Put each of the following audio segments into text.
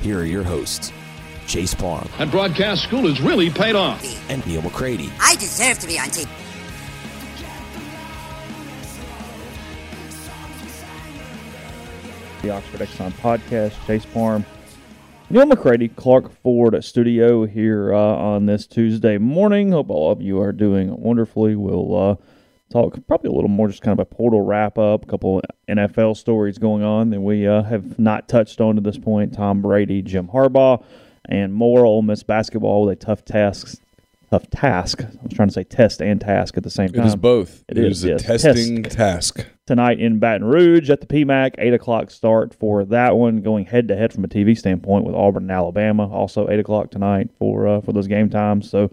here are your hosts, Chase Parham. And broadcast school has really paid off. and Neal McCready. I deserve to be on TV. the Oxford Exxon podcast. Chase Parham. Neal McCready, Clark Ford Studio here uh, on this Tuesday morning. Hope all of you are doing wonderfully. We'll uh, talk probably a little more, just kind of a portal wrap up, a couple NFL stories going on that we uh, have not touched on to this point. Tom Brady, Jim Harbaugh, and more. Ole Miss basketball with a tough task. Tough task. I was trying to say test and task at the same time It is both. It it is, is, a yes. testing Test. task. tonight in Baton Rouge at the PMAC. Eight o'clock start for that one, going head to head from a TV standpoint with Auburn and Alabama. Also eight o'clock tonight for uh, for those game times. So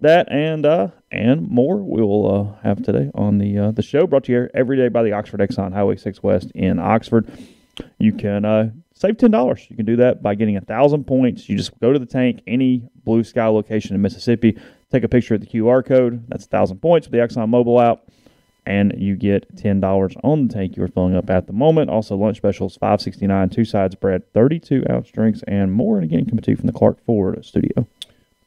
that and uh, and more we will uh, have today on the uh, the show. Brought to you every day by the Oxford Exxon Highway Six West in Oxford. You can uh, save ten dollars. You can do that by getting a thousand points. You just go to the tank, any blue sky location in Mississippi. Take a picture of the QR code. That's a thousand points with the Exxon mobile app and you get ten dollars on the tank you are filling up at the moment. Also, lunch specials five sixty nine, two sides bread, thirty two ounce drinks, and more. And again, coming to you from the Clark Ford studio.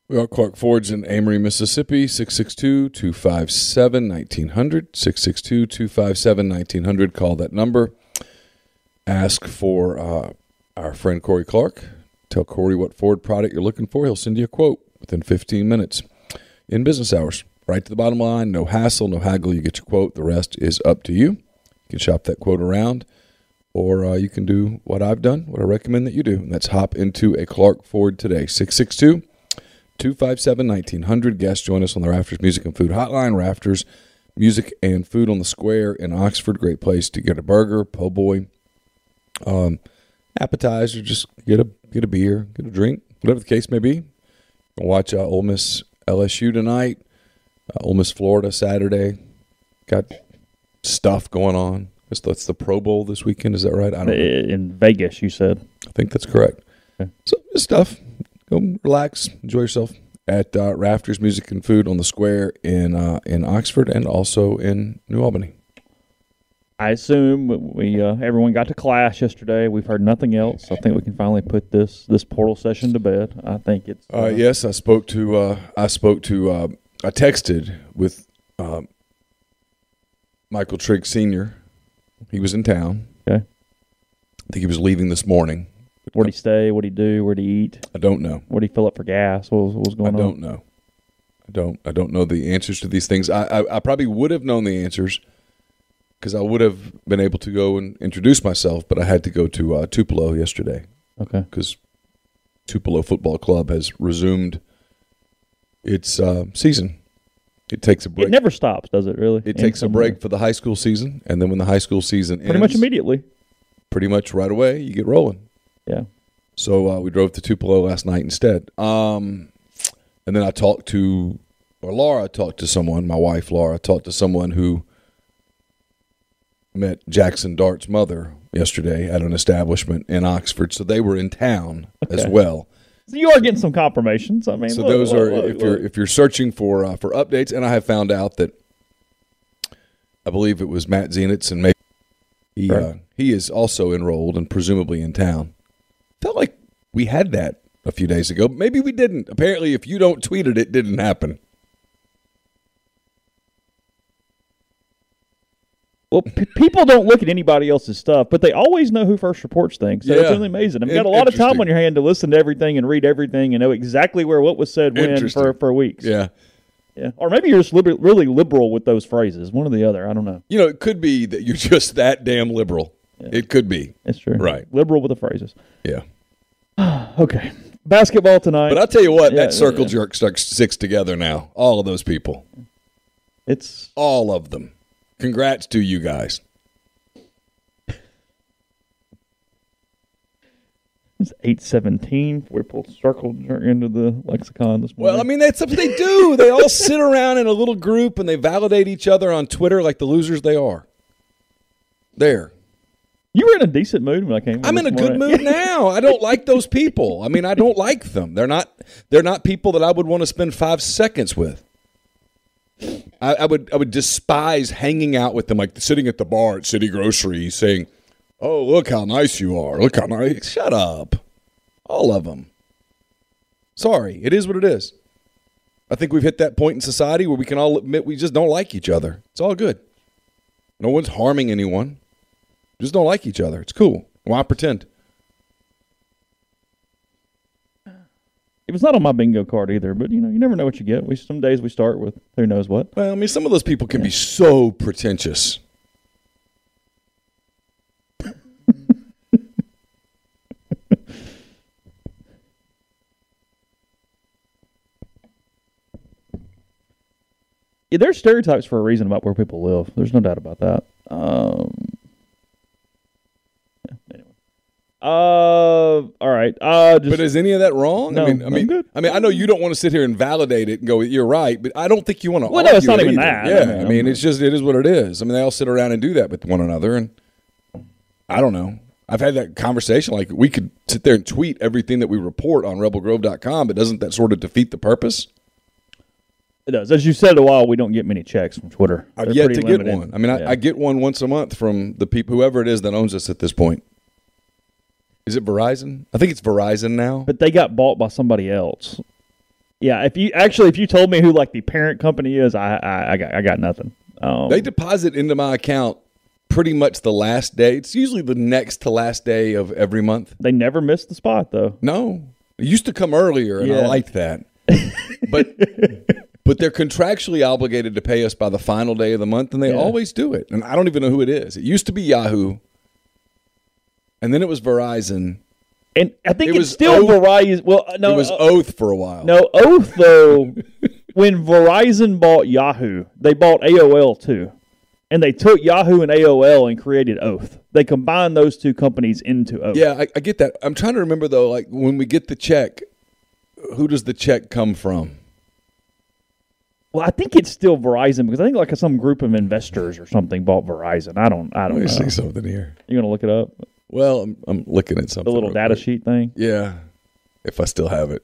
We are Clark Ford's in Amory, Mississippi, 662 257 1900. 662 257 1900. Call that number. Ask for uh, our friend Corey Clark. Tell Corey what Ford product you're looking for. He'll send you a quote within 15 minutes in business hours. Right to the bottom line, no hassle, no haggle. You get your quote. The rest is up to you. You can shop that quote around, or uh, you can do what I've done, what I recommend that you do. And that's hop into a Clark Ford today. 662 257 1900. Guests join us on the Rafters Music and Food Hotline. Rafters Music and Food on the Square in Oxford. Great place to get a burger, po' boy, um, appetizer, just get a get a beer, get a drink, whatever the case may be. Watch uh, Ole Miss LSU tonight. Uh, Ole Miss Florida Saturday. Got stuff going on. That's, the Pro Bowl this weekend. Is that right? I don't know. In Vegas, you said. I think that's correct. Okay. So stuff. Go relax, enjoy yourself at uh, Rafters Music and Food on the Square in uh, in Oxford and also in New Albany. I assume we uh, everyone got to class yesterday. We've heard nothing else. I think we can finally put this this portal session to bed. I think it's Uh, yes, I spoke to uh, I spoke to uh, I texted with uh, Michael Trigg Senior. He was in town. Okay. I think he was leaving this morning. Where'd he stay? What'd he do? Where'd he eat? I don't know. Where'd he fill up for gas? What was, what was I going on? I don't know. I don't. I don't know the answers to these things. I I, I probably would have known the answers because I would have been able to go and introduce myself, but I had to go to uh, Tupelo yesterday Okay. because Tupelo Football Club has resumed its uh, season. It takes a break. It never stops, does it? Really? It In takes a break way? for the high school season, and then when the high school season ends. Pretty much immediately. pretty much right away, you get rolling. Yeah. So uh, we drove to Tupelo last night instead. Um, and then I talked to, or Laura talked to someone, my wife Laura talked to someone who met Jackson Dart's mother yesterday at an establishment in Oxford. So they were in town as well. So you are getting some confirmations. I mean, So look, those look, are look, if you're if you're searching for uh, for updates, and I have found out that I believe it was Matt Zenitz, and maybe he Right. uh, he is also enrolled and presumably in town. Felt like we had that a few days ago. Maybe we didn't. Apparently, if you don't tweet it, it didn't happen. Well, p- people don't look at anybody else's stuff, but they always know who first reports things. So it's really amazing. I've got a lot of time on your hand to listen to everything and read everything and know exactly where what was said when for, for weeks. Yeah. Yeah. Or maybe you're just liber- really liberal with those phrases. One or the other. I don't know. You know, it could be that you're just that damn liberal. It could be. It's true. Right. Liberal with the phrases. Yeah. Okay. Basketball tonight. But I'll tell you what, Yeah, that circle yeah. jerk stuck six together now. All of those people. it's All of them. Congrats to you guys. it's eight seventeen. We pulled circle jerk into the lexicon this morning. Well, I mean, that's what they do. They all sit around in a little group and they validate each other on Twitter like the losers they are. There. You were in a decent mood when I came. I'm in a good morning. mood now. I don't like those people. I mean, I don't like them. They're not they're not people that I would want to spend five seconds with. I, I would I would despise hanging out with them, like sitting at the bar at City Grocery, saying, "Oh, look how nice you are! Look how nice." Shut up, all of them. Sorry, it is what it is. I think we've hit that point in society where we can all admit we just don't like each other. It's all good. No one's harming anyone. Just don't like each other. It's cool. Why pretend? It was not on my bingo card either, but you know, you never know what you get. We some days we start with who knows what. Well, I mean, some of those people can be so pretentious. Yeah, there's stereotypes for a reason about where people live. There's no doubt about that. Um, yeah, anyway. Uh, all right. Uh, just But is any of that wrong? No, I mean, I I'm mean, good. I mean, I know you don't want to sit here and validate it and go, "You're right," but I don't think you want to. Well, no, it's not it even either. that. I Yeah, mean, I mean, it's just it is what it is. I mean, they all sit around and do that with one another, and I don't know. I've had that conversation. Like, we could sit there and tweet everything that we report on RebelGrove.com, but doesn't that sort of defeat the purpose? it does. As you said a while, we don't get many checks from Twitter. I've yet to get one. I mean, I, Yeah. I get one once a month from the people, whoever it is that owns us at this point. Is it Verizon? I think it's Verizon now. but they got bought by somebody else. Yeah, if you actually if you told me who like the parent company is, I I, I got I got nothing. Um, They deposit into my account pretty much the last day. It's usually the next to last day of every month. they never miss the spot though. No, it used to come earlier, and I liked that. but but they're contractually obligated to pay us by the final day of the month, and they Yeah. always do it. And I don't even know who it is. It used to be Yahoo, and then it was Verizon. And I think It it's was still Oath- Verizon. Well, no, it was uh, Oath for a while. no Oath though. when Verizon bought Yahoo, they bought AOL too, and they took Yahoo and AOL and created Oath. They combined those two companies into Oath. Yeah, I, I get that. I'm trying to remember though, like when we get the check, who does the check come from? Well, I think it's still Verizon because I think like some group of investors or something bought Verizon. I don't. I don't Let me know. see something here. You're gonna look it up? Well, I'm, I'm looking at something. The little data quick. sheet thing. Yeah, if I still have it.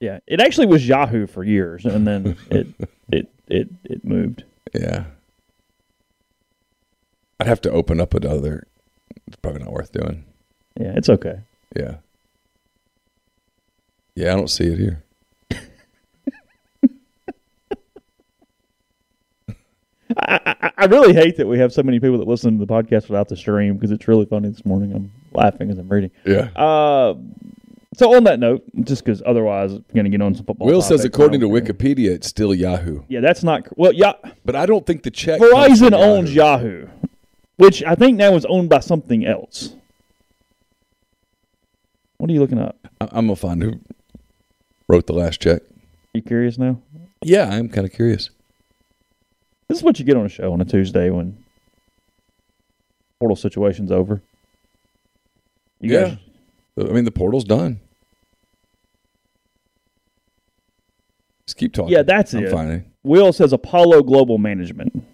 Yeah, it actually was Yahoo for years, and then it it it it moved. Yeah. I'd have to open up another. It's probably not worth doing. Yeah, it's okay. Yeah. Yeah, I don't see it here. I, I, I really hate that we have so many people that listen to the podcast without the stream because it's really funny this morning. I'm laughing as I'm reading. Yeah. Uh, so on that note, just because otherwise I'm going to get on some football. Will says, according to care. Wikipedia, it's still Yahoo. Yeah, that's not well. Yeah, But I don't think the check. Verizon owns Yahoo, which I think now is owned by something else. What are you looking up? I- I'm gonna find who wrote the last check. You curious now? Yeah, I'm kind of curious. This is what you get on a show on a Tuesday when portal situation's over. You yeah, guys, I mean the portal's done. Just keep talking. Yeah, that's I'm it. finding. Will says Apollo Global Management.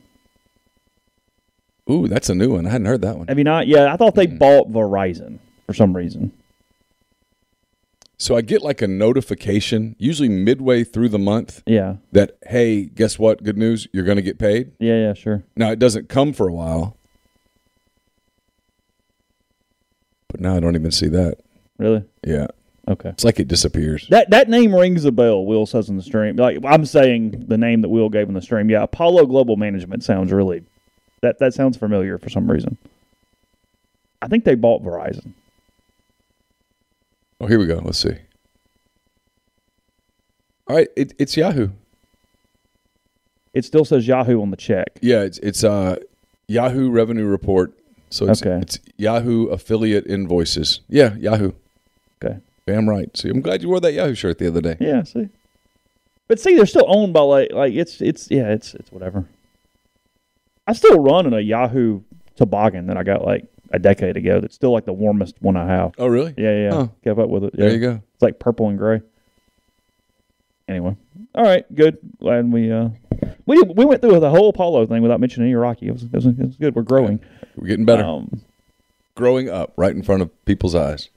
Ooh, that's a new one. I hadn't heard that one. Have you not? Yeah, I thought they Mm-hmm. bought Verizon for some reason. So I get like a notification, usually midway through the month, Yeah. that hey, guess what? Good news, you're going to get paid. Yeah, yeah, sure. Now it doesn't come for a while, but now I don't even see that. Really? Yeah, Okay. it's like it disappears. That that name rings a bell. Will says in the stream. Like I'm saying, the name that Will gave in the stream. Yeah, Apollo Global Management sounds really. That that sounds familiar for some reason. I think they bought Verizon. Oh, here we go. Let's see. All right, it, it's Yahoo. It still says Yahoo on the check. Yeah, it's it's uh Yahoo revenue report. So it's, Okay. it's Yahoo affiliate invoices. Yeah, Yahoo. Okay. Damn right. See, I'm glad you wore that Yahoo shirt the other day. Yeah. See. But see, they're still owned by like like it's it's yeah it's it's whatever. I still run in a Yahoo toboggan that I got like a decade ago. That's still like the warmest one I have. Oh, really? Yeah, yeah. Huh. Kept up with it. Yeah. There you go. It's like purple and gray. Anyway, all right, good. Glad we uh we we went through the whole Apollo thing without mentioning any Rocky. It was it was, it was good. We're growing. We're getting better. Um, Growing up right in front of people's eyes.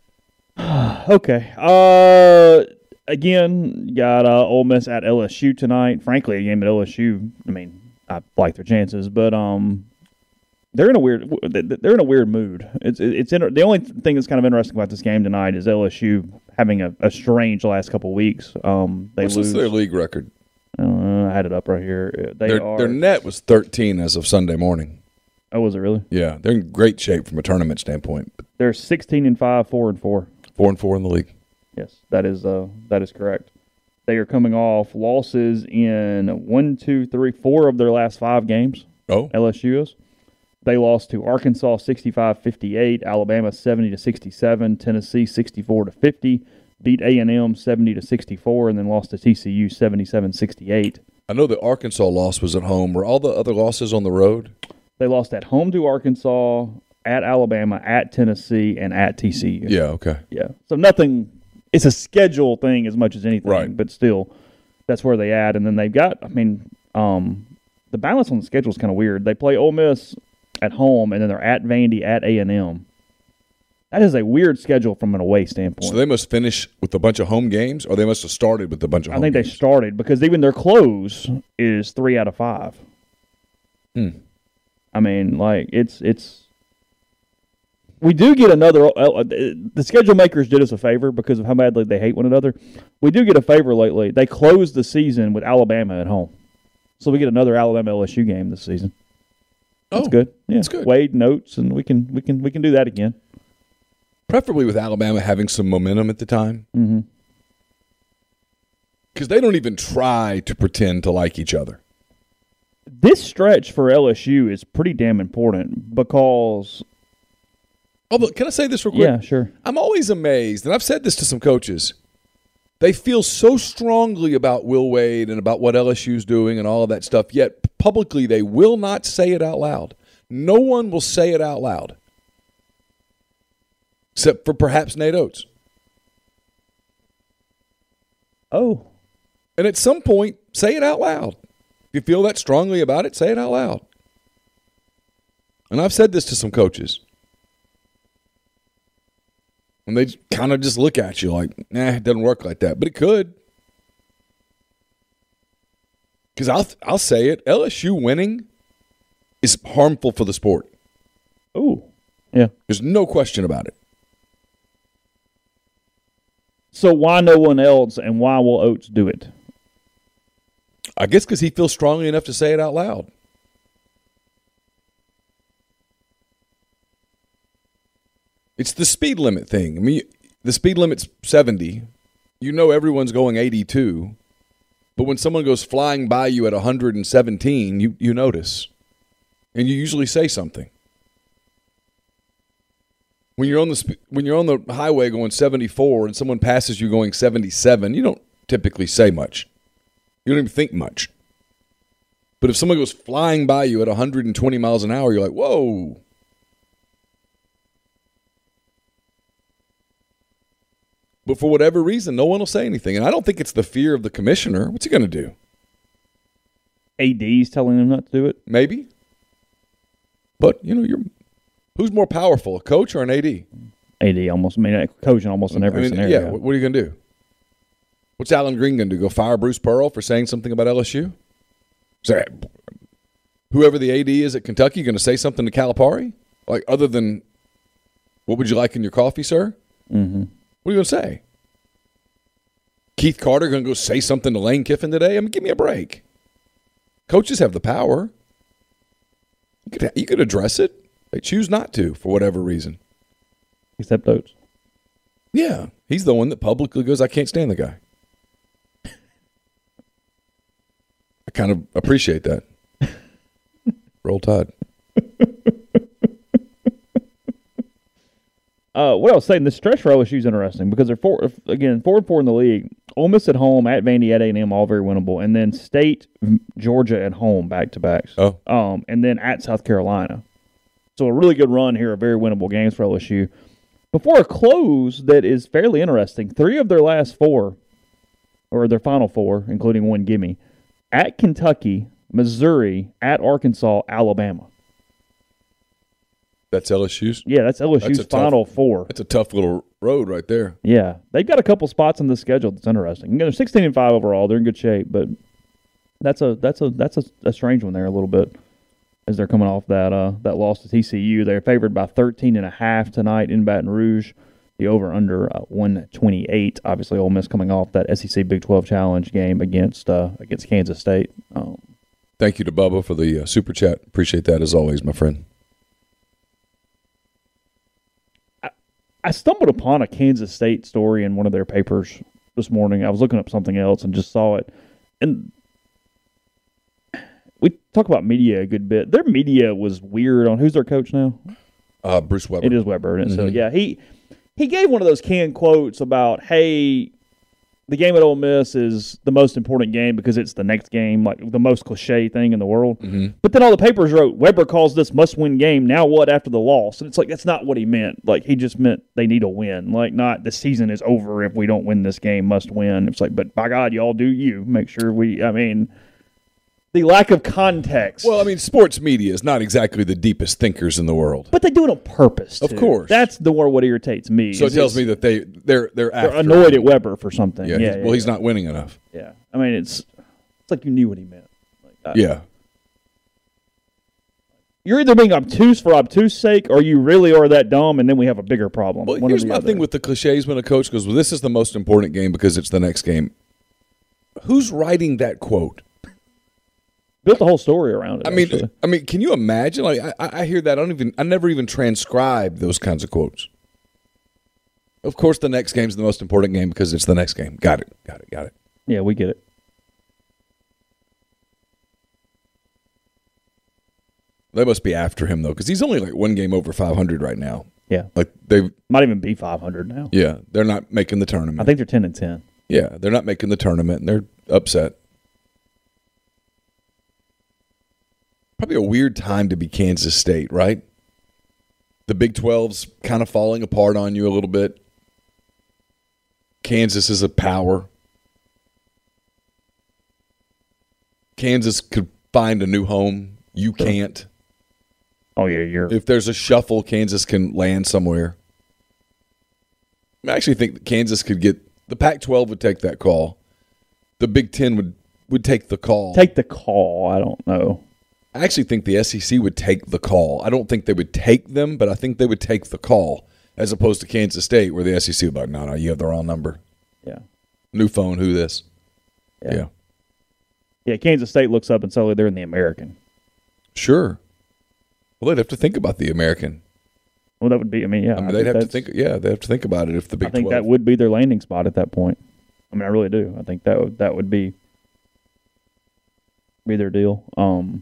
okay. Uh, again, got uh, Ole Miss at LSU tonight. Frankly, a game at LSU. I mean, I like their chances, but um, they're in a weird they're in a weird mood. It's it's in, the only thing that's kind of interesting about this game tonight is LSU having a, a strange last couple weeks. Um, they What's lose. their league record? Uh, I had it up right here. Uh, They Their, are. their net was 13 as of Sunday morning. oh, was it really? Yeah, they're in great shape from a tournament standpoint. They're sixteen and five, four and four. four and four in the league. Yes, that is uh that is correct. They are coming off losses in one, two, three, four of their last five games. Oh, LSU is. They lost to Arkansas 65-58, Alabama 70 to 67, Tennessee 64 to 50, beat A&M 70 to 64 and then lost to TCU 77-68. I know the Arkansas loss was at home. Were all the other losses on the road? They lost at home to Arkansas, at Alabama, at Tennessee and at TCU. Yeah, okay. Yeah. So nothing. It's a schedule thing as much as anything, Right. but still, that's where they add And then they've got. I mean, um, the balance on the schedule is kind of weird. They play Ole Miss at home, and then they're at Vandy at A and M. That is a weird schedule from an away standpoint. So they must finish with a bunch of home games, or they must have started with a bunch of I think they started because even their close is three out of five. Hmm. I mean, like it's it's. We do get another. Uh, uh, the schedule makers did us a favor because of how badly they hate one another. We do get a favor lately. They closed the season with Alabama at home, so we get another Alabama LSU game this season. That's Oh, good. Yeah, that's good. Wade notes, and we can we can we can do that again. Preferably with Alabama having some momentum at the time. mm-hmm Because they don't even try to pretend to like each other. This stretch for LSU is pretty damn important because Although, can I say this real quick? yeah, sure. I'm always amazed, and I've said this to some coaches. They feel so strongly about Will Wade and about what LSU's doing and all of that stuff, yet publicly they will not say it out loud. No one will say it out loud. Except for perhaps Nate Oats. Oh, And at some point, say it out loud. If you feel that strongly about it, say it out loud. And I've said this to some coaches. And they kind of just look at you like, nah, it doesn't work like that. But it could. Because I'll, I'll say it LSU winning is harmful for the sport. oh, yeah. There's no question about it. So why no one else, and why will Oats do it? I guess because he feels strongly enough to say it out loud. It's the speed limit thing. I mean, the speed limit's 70. You know everyone's going 82. But when someone goes flying by you at 117, you, you notice. And you usually say something. When you're on the when you're on the highway going 74 and someone passes you going 77, you don't typically say much. You don't even think much. But if someone goes flying by you at 120 miles an hour, you're like, whoa. But for whatever reason, no one will say anything. And I don't think it's the fear of the commissioner. What's he going to do? AD's telling him not to do it. Maybe. But, you know, you're who's more powerful, a coach or an AD? AD almost. I mean, coaching almost in every I mean, scenario. yeah. What, are you going to do? What's Allen Greene going to do? Go fire Bruce Pearl for saying something about LSU? Is that, whoever the AD is at Kentucky going to say something to Calipari? Like other than, what would you like in your coffee, sir? Mm-hmm. What are you going to say? Keith Carter going to go say something to Lane Kiffin today? I mean, give me a break. Coaches have the power. You could, you could address it. They choose not to for whatever reason. Except Oats. Yeah, he's the one that publicly goes, "I can't stand the guy." I kind of appreciate that. Roll Tide. Uh, what I was saying, the stretch for LSU is interesting because they're four again four and four in the league. Ole Miss at home, at Vandy, at A and M, all very winnable, and then State, Georgia at home, back to backs. Oh. um, and then at South Carolina. So a really good run here, a very winnable games for LSU. Before a close that is fairly interesting, three of their last four, or their final four, including one gimme, at Kentucky, Missouri, at Arkansas, Alabama. That's LSU's. Yeah, that's LSU's That's a tough- final four. That's a tough little road right there. Yeah, they've got a couple spots on the schedule that's interesting. You know, they're sixteen and five overall. They're in good shape, but that's a that's a that's a, a strange one there a little bit as they're coming off that uh that loss to TCU. They're favored by 13 and a half tonight in Baton Rouge. The over under uh, 128. Obviously, Ole Miss coming off that SEC Big 12 Challenge game against uh against Kansas State. Um, Thank you to Bubba for the uh, super chat. Appreciate that as always, my friend. I stumbled upon a Kansas State story in one of their papers this morning. I was looking up something else and just saw it. And we talk about media a good bit. Their media was weird on who's their coach now? Uh, Bruce Weber. It is Weber. And so yeah, he he gave one of those canned quotes about, hey, the game at Ole Miss is the most important game because it's the next game, like the most cliche thing in the world. Mm-hmm. But then all the papers wrote Weber calls this must win game. Now what after the loss? And it's like that's not what he meant. Like he just meant they need a win. Like not the season is over if we don't win this game. Must win. It's like, but by God, y'all do you make sure we. I mean, the lack of context. Well, I mean, sports media is not exactly the deepest thinkers in the world. but they do it on purpose. Of too. course. that's the more what irritates me. So it tells me that they they're they're, they're annoyed him. at Weber for something. Yeah, Yeah, he's- yeah, well, he's yeah. not winning enough. Yeah, I mean, it's it's like you knew what he meant. Like, uh, Yeah, you're either being obtuse for obtuse sake, or you really are that dumb, and then we have a bigger problem. Well, One here's my other. thing with the cliches when a coach goes, "Well, this is the most important game because it's the next game." Who's writing that quote? Built the whole story around it. I mean, actually. I mean, can you imagine? Like, I, I hear that. I don't even. I never even transcribe those kinds of quotes. Of course, the next game's the most important game because it's the next game. Got it. Got it. Got it. yeah, we get it. They must be after him though, because he's only like one game over 500 right now. Yeah, Like they, might even be 500 now. yeah, they're not making the tournament. I think they're 10 and 10. Yeah, they're not making the tournament, and they're upset. Probably a weird time to be Kansas State, right? The Big 12's kind of falling apart on you a little bit. Kansas is a power. Kansas could find a new home. You can't. Oh yeah, you're If there's a shuffle, Kansas can land somewhere. I actually think that Kansas could get the Pac-12 would take that call. The Big Ten would would take the call. take the call. I don't know. I actually think the SEC would take the call. I don't think they would take them, but I think they would take the call as opposed to Kansas State, where the SEC would be like, no, no, you have the wrong number. Yeah, New phone, who this? yeah, yeah. yeah. Kansas State looks up and suddenly they're in the American. Sure. Well, they'd have to think about the American. Well, that would be. I mean, yeah. I mean, they'd have to think. Yeah, they'd have to think about it if the Big I think 12. that would be their landing spot at that point. I mean, I really do. I think that would, that would be be their deal. Um,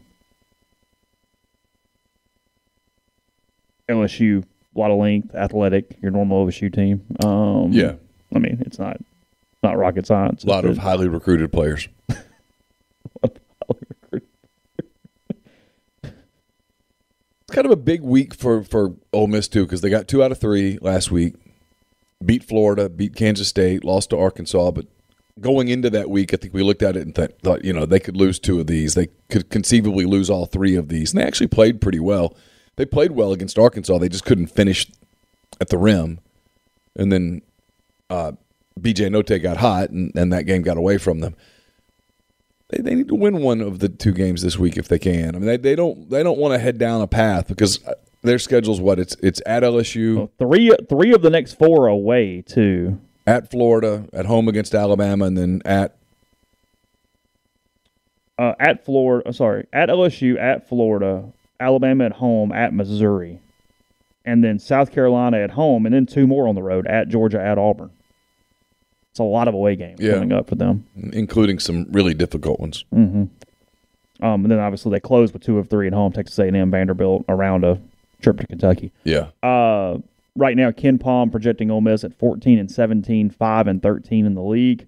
LSU, a lot of length, athletic, your normal OSU team. Um, Yeah. I mean, it's not not rocket science. a lot of highly recruited players. It's kind of a big week for for Ole Miss too because they got two out of three last week. Beat Florida, beat Kansas State, lost to Arkansas. But going into that week, I think we looked at it and th- thought, you know, they could lose two of these. They could conceivably lose all three of these, and they actually played pretty well. They played well against Arkansas. They just couldn't finish at the rim. and then uh, JD Notae got hot, and, and that game got away from them. They, they need to win one of the two games this week if they can. I mean, they, they don't they don't want to head down a path because uh, their schedule's what it's it's at LSU, Well, three three of the next four away too. at Florida, at home against Alabama, and then at Uh, at Florida, sorry, at LSU, at Florida, Alabama at home, at Missouri, and then South Carolina at home, and then two more on the road at Georgia, at Auburn. It's a lot of away games Yeah. coming up for them. including some really difficult ones. Um, and then obviously they close with two of three at home, Texas A&M, Vanderbilt, around a trip to Kentucky. Yeah, Uh, right now, KenPom projecting Ole Miss at 14 and 17, 5 and 13 in the league.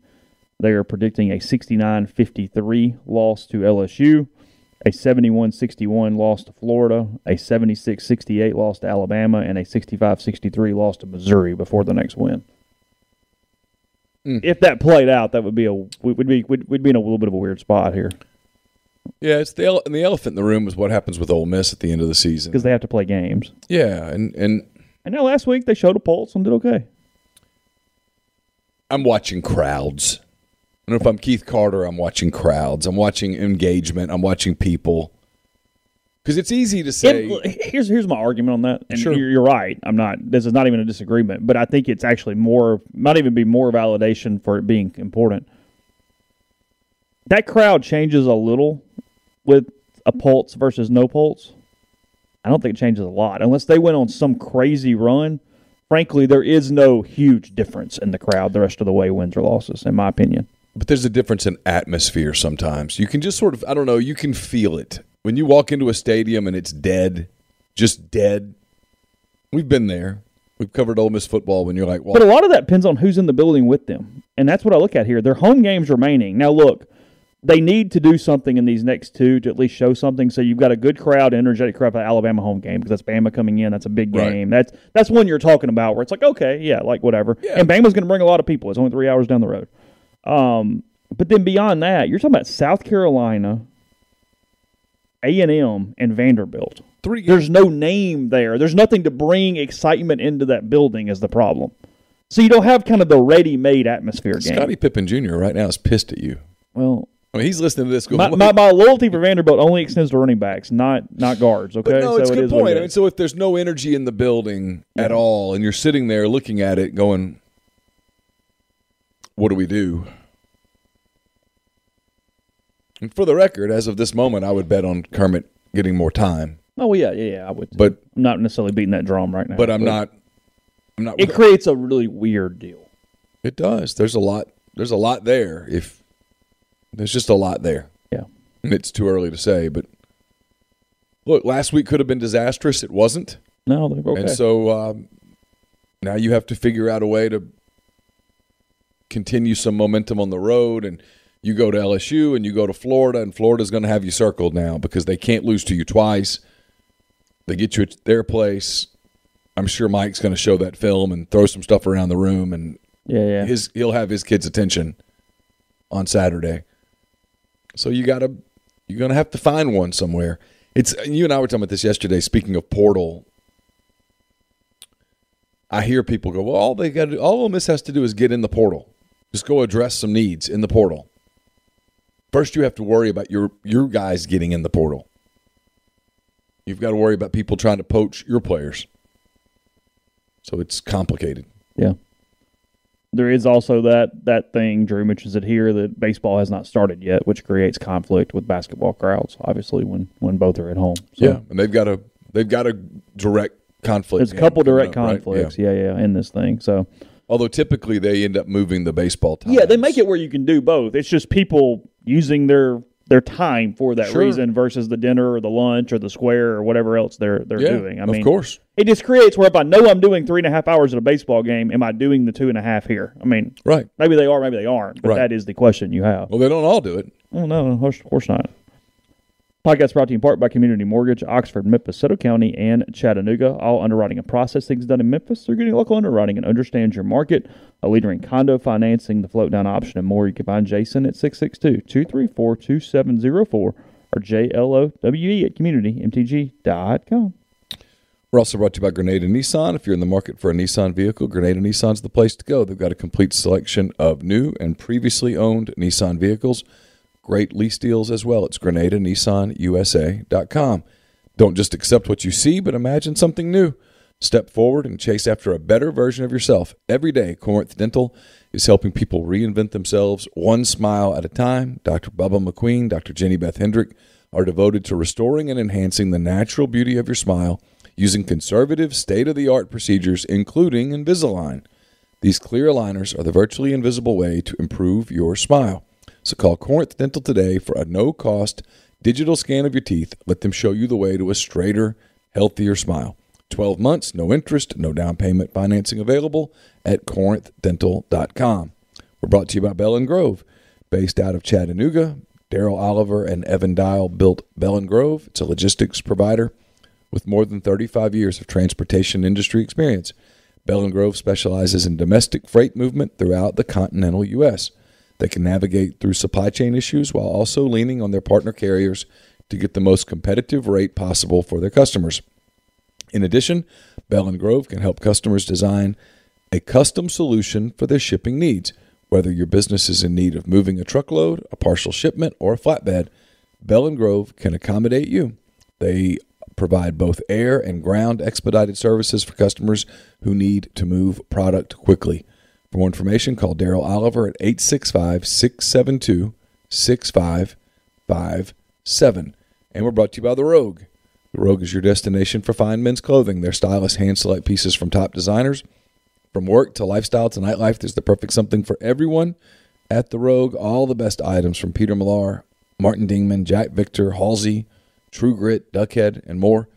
They are predicting a 69 53 loss to LSU, a 71 61 loss to Florida, a 76 68 loss to Alabama, and a 65 63 loss to Missouri before the next win. Hmm. If that played out, that would be a we'd be we'd, we'd be in a little bit of a weird spot here yeah. It's the ele- and the elephant in the room is what happens with Ole Miss at the end of the season. because they have to play games. Yeah, and and I know last week they showed a pulse and did okay. I'm watching crowds. I if I'm Keith Carter, I'm watching crowds. I'm watching engagement. I'm watching people. Because it's easy to say. It- here's here's my argument on that. And Sure. you're, you're right. I'm not. This is not even a disagreement, but I think it's actually more. Might even be more validation for it being important. That crowd changes a little with a pulse versus no pulse. I don't think it changes a lot unless they went on some crazy run. Frankly, there is no huge difference in the crowd the rest of the way, wins or losses, in my opinion. But there's a difference in atmosphere sometimes. You can just sort of, I don't know, you can feel it. When you walk into a stadium and it's dead, just dead. We've been there. We've covered Ole Miss football when you're like, well, But a lot of that depends on who's in the building with them. And that's what I look at here. Their home games remaining. Now, look, they need to do something in these next two to at least show something. So you've got a good crowd, energetic crowd for the Alabama home game because that's Bama coming in. That's a big Right. game. That's that's one you're talking about where it's like, okay, yeah, like whatever. Yeah. And Bama's going to bring a lot of people. It's only three hours down the road. Um, but then beyond that, you're talking about South Carolina, A and M, and Vanderbilt. three games. There's no name there. There's nothing to bring excitement into that building is the problem. So you don't have kind of the ready-made atmosphere game. Scottie Pippen Jr. right now is pissed at you. Well, I mean, he's listening to this going, my, my, my loyalty for Vanderbilt only extends to running backs, not not guards. Okay, But no, it's so a good what point. I mean, so if there's no energy in the building at all, and you're sitting there looking at it, going, "What do we do?" And for the record, as of this moment, I would bet on Kermit getting more time, oh well, yeah, yeah, yeah. I would, but I'm not necessarily beating that drum right now. but I'm not. I'm not. It creates a really weird deal. It does. There's a lot. There's a lot there. If there's just a lot there, Yeah, and it's too early to say. But look, last week could have been disastrous. It wasn't. no, they're okay. And so um, now you have to figure out a way to continue some momentum on the road. And you go to LSU and you go to Florida, and Florida's going to have you circled now because they can't lose to you twice. They get you at their place. I'm sure Mike's going to show that film and throw some stuff around the room, and yeah, yeah. his he'll have his kids' attention on Saturday. So you got to you're going to have to find one somewhere. It's you and I were talking about this yesterday. Speaking of portal, I hear people go, "Well, all they got, all Ole Miss has to do is get in the portal. Just go address some needs in the portal. First, you have to worry about your your guys getting in the portal. You've got to worry about people trying to poach your players. So it's complicated. Yeah. There is also that that thing Drew mentions it here that baseball has not started yet, which creates conflict with basketball crowds. Obviously, when when both are at home. So Yeah, and they've got a they've got a direct conflict. there's a couple direct up, right? conflicts. Yeah. Yeah. yeah, in this thing. So Although typically they end up moving the baseball time. yeah, they make it where you can do both. It's just people using their their time for that Sure. reason versus the dinner or the lunch or the square or whatever else they're they're Yeah, doing. I mean, of course. it just creates where if I know I'm doing three and a half hours at a baseball game, am I doing the two and a half here? I mean, Right. maybe they are, maybe they aren't, but Right. that is the question you have. Well, they don't all do it. Oh, no, of course not. Podcast brought to you in part by Community Mortgage, Oxford, Memphis, Soto County, and Chattanooga. All underwriting and processing is done in Memphis. They're getting local underwriting and understands your market. A leader in condo financing, the float down option, and more. You can find Jason at 662 234 2704 or JLOWE at communitymtg.com. We're also brought to you by Grenada Nissan. If you're in the market for a Nissan vehicle, Grenada Nissan's the place to go. They've got a complete selection of new and previously owned Nissan vehicles. Great lease deals as well. It's GrenadaNissanUSA.com. Don't just accept what you see, but imagine something new. Step forward and chase after a better version of yourself. Every day, Corinth Dental is helping people reinvent themselves one smile at a time. Dr. Bubba McQueen, Dr. Jenny Beth Hendrick are devoted to restoring and enhancing the natural beauty of your smile using conservative, state of the art procedures, including Invisalign. These clear aligners are the virtually invisible way to improve your smile. So call Corinth Dental today for a no cost digital scan of your teeth. Let them show you the way to a straighter, healthier smile. 12 months, no interest, no down payment financing available at corinthdental.com. We're brought to you by Bell and Grove, based out of Chattanooga. Daryl Oliver and Evan Dial built Bell and Grove. It's a logistics provider with more than 35 years of transportation industry experience. Bell and Grove specializes in domestic freight movement throughout the continental U.S. They can navigate through supply chain issues while also leaning on their partner carriers to get the most competitive rate possible for their customers. In addition, Bell and Grove can help customers design a custom solution for their shipping needs. Whether your business is in need of moving a truckload, a partial shipment, or a flatbed, Bell and Grove can accommodate you. They provide both air and ground expedited services for customers who need to move product quickly. For more information, call Daryl Oliver at 865 672 6557. And we're brought to you by The Rogue. The Rogue is your destination for fine men's clothing. Their stylists hand select pieces from top designers. From work to lifestyle to nightlife, there's the perfect something for everyone. At The Rogue, all the best items from Peter Millar, Martin Dingman, Jack Victor, Halsey, True Grit, Duckhead, and more.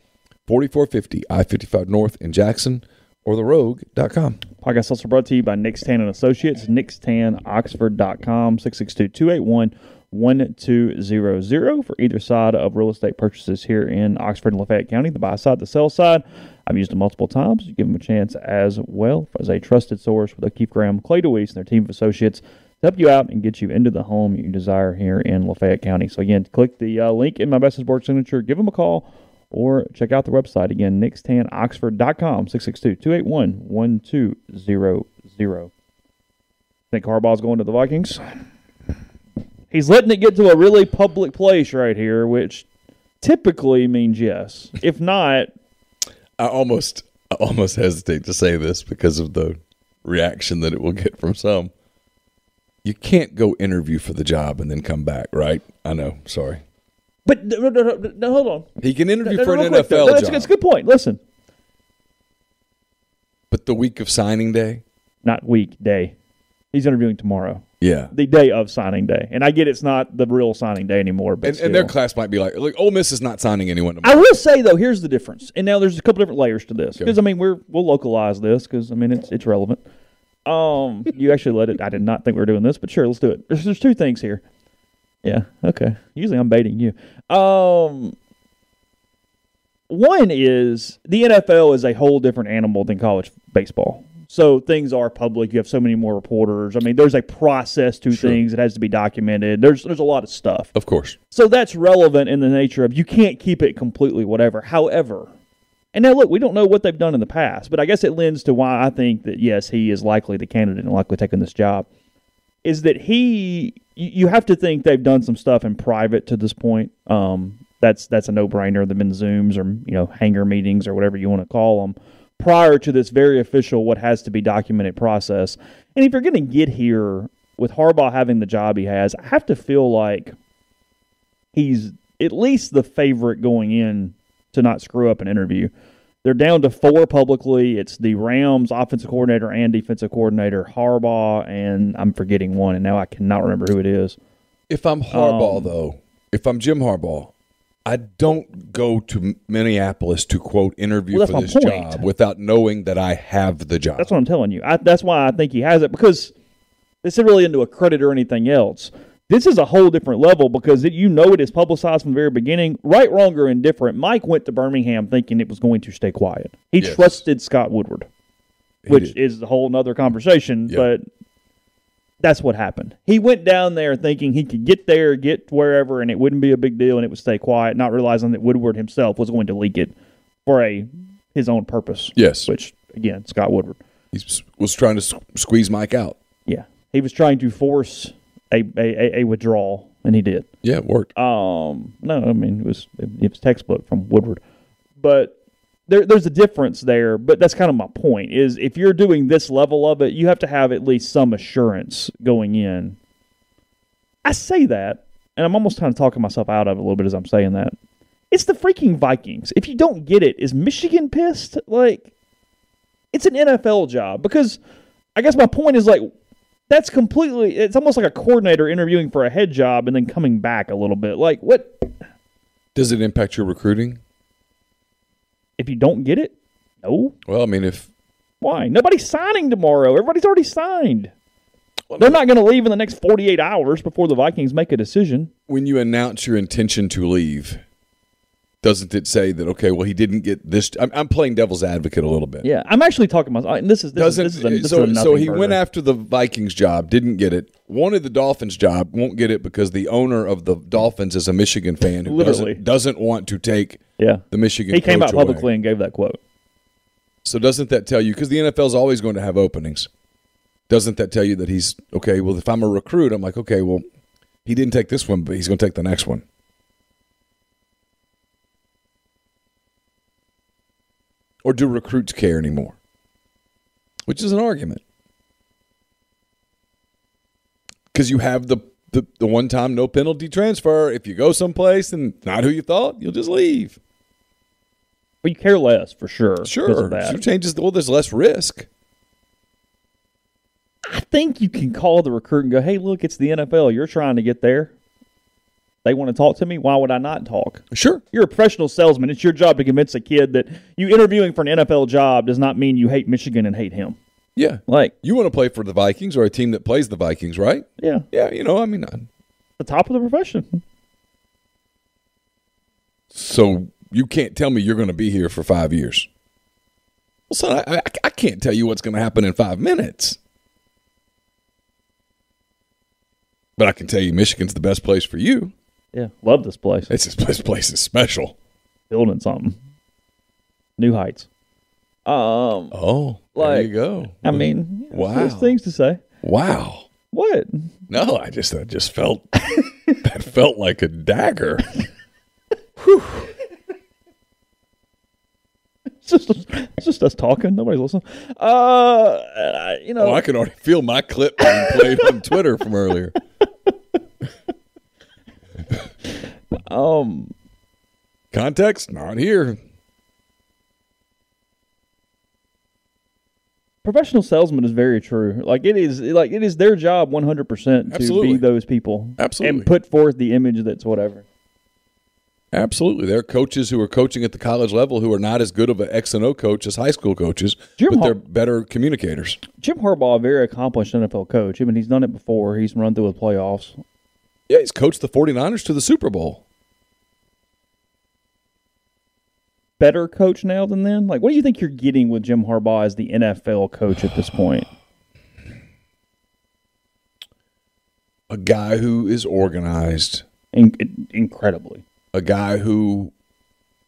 4450 I 55 North in Jackson or therogue.com. Podcast also brought to you by Nick's Tan and Associates, nickstanoxford.com, 662-281-1200 for either side of real estate purchases here in Oxford and Lafayette County, the buy side, the sell side. I've used them multiple times. You give them a chance as well as a trusted source with O'Keefe Graham, Clay DeWeese, and their team of associates to help you out and get you into the home you desire here in Lafayette County. So again, click the uh, link in my message board signature, give them a call, or check out the website again, nickstanoxford.com, 662-281-1200. Think Harbaugh's going to the Vikings? He's letting it get to a really public place right here, which typically means yes. If not, I almost I almost hesitate to say this because of the reaction that it will get from some. You can't go interview for the job and then come back, right? I know. Sorry. But no, no, no, no, hold on. He can interview for an NFL though. That's, job, that's a good point. Listen, but the week of signing day, not week, day. He's interviewing tomorrow, yeah. the day of signing day. And I get it's not the real signing day anymore, but And, and their class might be like, like, Ole Miss is not signing anyone I will say though, here's the difference. And now there's a couple different layers to this because I mean we're we'll localize this because I mean it's it's relevant. Um, you actually let it. I did not think we were doing this, but sure, let's do it. There's, there's two things here. Yeah. Okay. Usually I'm baiting you. Um, one is the NFL is a whole different animal than college baseball. So things are public. You have so many more reporters. I mean, there's a process to Sure. things It has to be documented. There's there's a lot of stuff. Of course. So that's relevant in the nature of you can't keep it completely whatever. However, and now look, we don't know what they've done in the past, but I guess it lends to why I think that yes, he is likely the candidate and likely taking this job. Is that he? You you have to think they've done some stuff in private to this point. Um, that's that's a no brainer. They've been zooms or you know hangar meetings or whatever you want to call them prior to this very official what has to be documented process. And if you're going to get here with Harbaugh having the job he has, I have to feel like he's at least the favorite going in to not screw up an interview. They're down to four publicly. It's the Rams offensive coordinator and defensive coordinator, Harbaugh, and I'm forgetting one, and now I cannot remember who it is. If I'm Harbaugh, Um, though, if I'm Jim Harbaugh, I don't go to Minneapolis to quote interview Well, for this job without knowing that I have the job. That's what I'm telling you. I, that's why I think he has it because this isn't really into a credit or anything else. This is a whole different level because it, you know it is publicized from the very beginning. Right, wrong, or indifferent, Mike went to Birmingham thinking it was going to stay quiet. He Yes. trusted Scott Woodward. He which did. is a whole nother conversation. Yeah. But that's what happened. He went down there thinking he could get there, get wherever, and it wouldn't be a big deal, and it would stay quiet, not realizing that Woodward himself was going to leak it for a his own purpose. Yes. Which again, Scott Woodward. He was trying to squeeze Mike out. Yeah, he was trying to force a a, a withdrawal, and he did. Yeah, it worked. Um, no, I mean it was it was textbook from Woodward, but there, there's a difference there. But that's kind of my point: is if you're doing this level of it, you have to have at least some assurance going in. I say that, and I'm almost kind of talking myself out of it a little bit as I'm saying that. It's the freaking Vikings. If you don't get it, is Michigan pissed? Like, it's an NFL job because I guess my point is like that's completely it's almost like a coordinator interviewing for a head job and then coming back a little bit. Like what does it impact your recruiting? If you don't get it? No. Well, I mean if why? Nobody's signing tomorrow. Everybody's already signed. Well, They're not going to leave in the next 48 hours before the Vikings make a decision. When you announce your intention to leave, doesn't it say that okay well he didn't get this i'm, I'm playing devil's advocate a little bit yeah i'm actually talking about and this is this doesn't is, this is a, this so, is so he burger. went after the vikings job didn't get it wanted the dolphins job won't get it because the owner of the dolphins is a michigan fan who Literally. Doesn't, doesn't want to take yeah. the michigan he came out away. publicly and gave that quote so doesn't that tell you because the nfl is always going to have openings doesn't that tell you that he's okay well if i'm a recruit i'm like okay well he didn't take this one but he's going to take the next one Or do recruits care anymore? Which is an argument. Because you have the, the, the one time no penalty transfer. If you go someplace and not who you thought, you'll just leave. But you care less for sure. Sure. That. Sure changes, well, there's less risk. I think you can call the recruit and go, hey, look, it's the NFL. You're trying to get there they want to talk to me, why would I not talk? Sure. You're a professional salesman. It's your job to convince a kid that you interviewing for an NFL job does not mean you hate Michigan and hate him. Yeah. Like you want to play for the Vikings or a team that plays the Vikings, right? Yeah. Yeah, you know, I mean, I'm, the top of the profession. So you can't tell me you're going to be here for five years. Well, son, I, I, I can't tell you what's going to happen in five minutes. But I can tell you Michigan's the best place for you. Yeah, love this place. It's this place is special. Building something. New heights. Um. Oh, like, there you go. I mean, wow. There's things to say. Wow. What? No, I just I just felt that felt like a dagger. Whew. It's just, it's just us talking. Nobody's listening. Uh, you know, oh, I can already feel my clip being played on Twitter from earlier. um, context not here. Professional salesman is very true. Like it is, like it is their job one hundred percent to be those people, absolutely, and put forth the image that's whatever. Absolutely, there are coaches who are coaching at the college level who are not as good of an X and O coach as high school coaches, Jim but they're better communicators. Jim Harbaugh, a very accomplished NFL coach. I mean, he's done it before. He's run through the playoffs. Yeah, he's coached the 49ers to the Super Bowl. Better coach now than then? Like, what do you think you're getting with Jim Harbaugh as the NFL coach at this point? A guy who is organized. In- incredibly. A guy who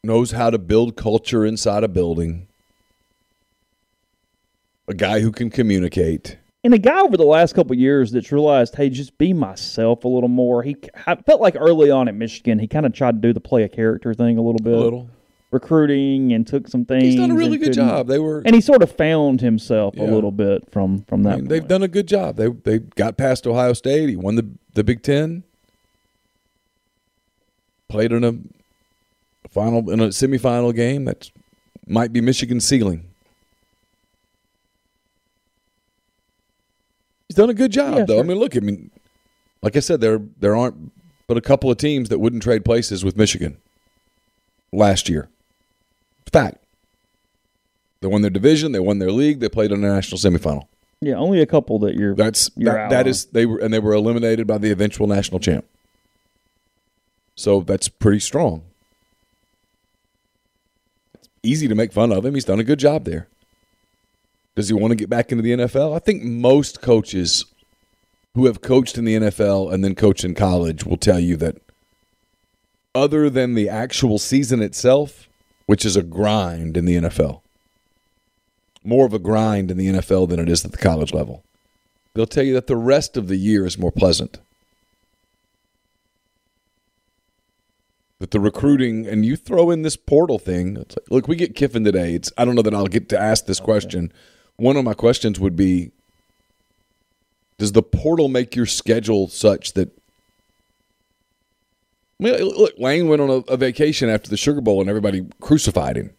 knows how to build culture inside a building. A guy who can communicate and a guy over the last couple years that's realized, hey, just be myself a little more. He I felt like early on at Michigan, he kind of tried to do the play a character thing a little bit, a little recruiting and took some things. He's done a really good job. They were, and he sort of found himself yeah. a little bit from from that. I mean, they've done a good job. They they got past Ohio State. He won the the Big Ten. Played in a final in a semifinal game that might be Michigan's ceiling. He's done a good job, yeah, though. Sure. I mean, look, I mean, like I said, there there aren't but a couple of teams that wouldn't trade places with Michigan last year. Fact. They won their division. They won their league. They played in a national semifinal. Yeah, only a couple that you're. That's you're that, that is they were and they were eliminated by the eventual national champ. So that's pretty strong. It's easy to make fun of him. He's done a good job there. Does he want to get back into the NFL? I think most coaches who have coached in the NFL and then coached in college will tell you that other than the actual season itself, which is a grind in the NFL. More of a grind in the NFL than it is at the college level. They'll tell you that the rest of the year is more pleasant. That the recruiting and you throw in this portal thing. It's like, look, we get Kiffin today. It's I don't know that I'll get to ask this question. One of my questions would be Does the portal make your schedule such that I mean, look, Lane went on a, a vacation after the Sugar Bowl and everybody crucified him.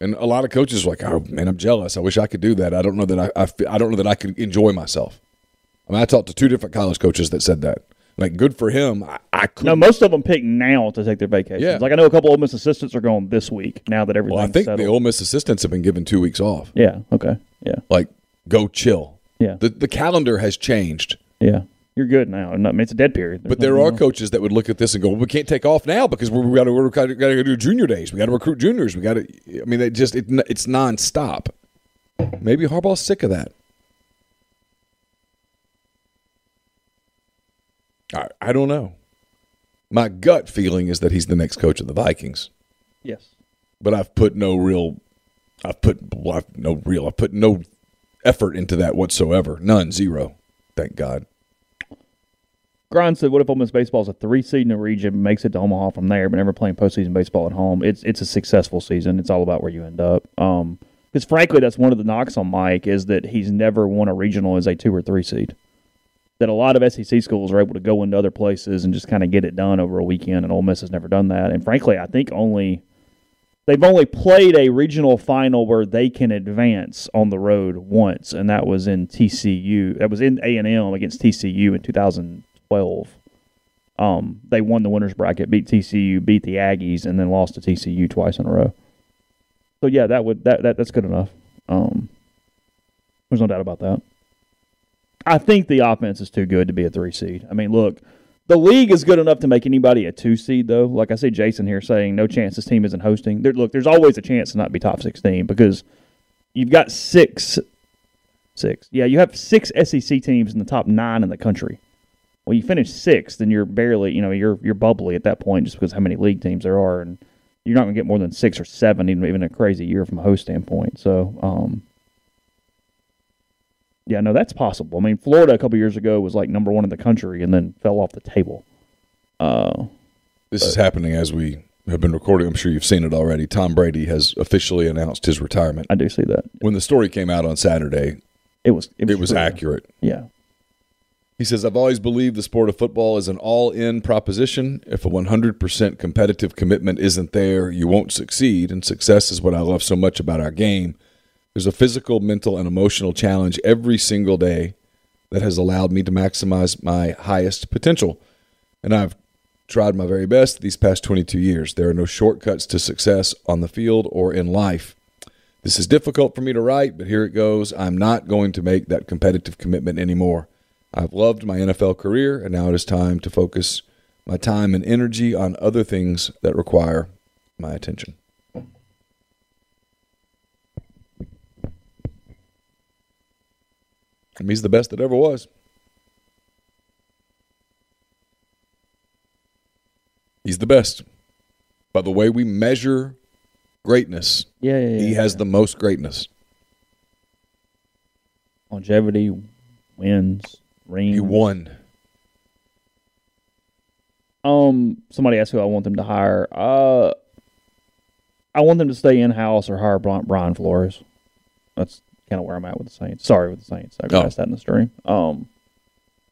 And a lot of coaches were like, "Oh man, I'm jealous. I wish I could do that. I don't know that I, I, I don't know that I could enjoy myself." I mean, I talked to two different college coaches that said that. Like, good for him. I, I could. No, most of them pick now to take their vacations. Yeah. Like I know a couple Ole Miss assistants are going this week now that everything's well, I think settled. the Ole Miss assistants have been given two weeks off. yeah. Okay. Yeah. Like, go chill. Yeah. The the calendar has changed, Yeah. You're good now. No, I mean, it's a dead period. There's but there nothing are else. coaches that would look at this and go, well, "We can't take off now because we're, we got to we got to do junior days. We got to recruit juniors. We got to." I mean, they just it, it's nonstop. Maybe Harbaugh's sick of that. I, I don't know. My gut feeling is that he's the next coach of the Vikings, Yes. but I've put no real, I've put I've no real, I've put no effort into that whatsoever. None, zero. Thank God. Grind said, "What if Ole Miss baseball is a three seed in the region, makes it to Omaha from there, but never playing postseason baseball at home? It's it's a successful season. It's all about where you end up. Um, because frankly, that's one of the knocks on Mike is that he's never won a regional as a two or three seed. That a lot of SEC schools are able to go into other places and just kind of get it done over a weekend, and Ole Miss has never done that. And frankly, I think only they've only played a regional final where they can advance on the road once, and that was in TCU. That was in A and M against TCU in 2012. Um, they won the winners bracket, beat TCU, beat the Aggies, and then lost to TCU twice in a row. So yeah, that would that, that that's good enough. Um, there's no doubt about that. I think the offense is too good to be a three seed. I mean, look, the league is good enough to make anybody a two seed, though. Like I see Jason here saying, no chance this team isn't hosting. There, look, there's always a chance to not be top 16 because you've got six, six. Yeah, you have six SEC teams in the top nine in the country. Well, you finish sixth, then you're barely, you know, you're you're bubbly at that point just because how many league teams there are, and you're not going to get more than six or seven, even even a crazy year from a host standpoint. So, um, yeah, no, that's possible. I mean, Florida a couple years ago was like number one in the country and then fell off the table. Uh, This is happening as we have been recording. I'm sure you've seen it already. Tom Brady has officially announced his retirement. I do see that. When the story came out on Saturday, It was it was, it was accurate. Yeah, He says, I've always believed the sport of football is an all in proposition. If a 100% competitive commitment isn't there, you won't succeed. And success is what I love so much about our game. There's a physical, mental, and emotional challenge every single day that has allowed me to maximize my highest potential. And I've tried my very best these past 22 years. There are no shortcuts to success on the field or in life. This is difficult for me to write, but here it goes. I'm not going to make that competitive commitment anymore. I've loved my NFL career, and now it is time to focus my time and energy on other things that require my attention. And he's the best that ever was. He's the best. By the way we measure greatness, yeah, yeah. yeah he has the most greatness. longevity, wins, rings. He won. Um, somebody asked who I want them to hire. Uh, I want them to stay in house or hire Brian Flores. That's kind of where I'm at with the Saints. Sorry with the Saints. I Oh. that in the stream. Um,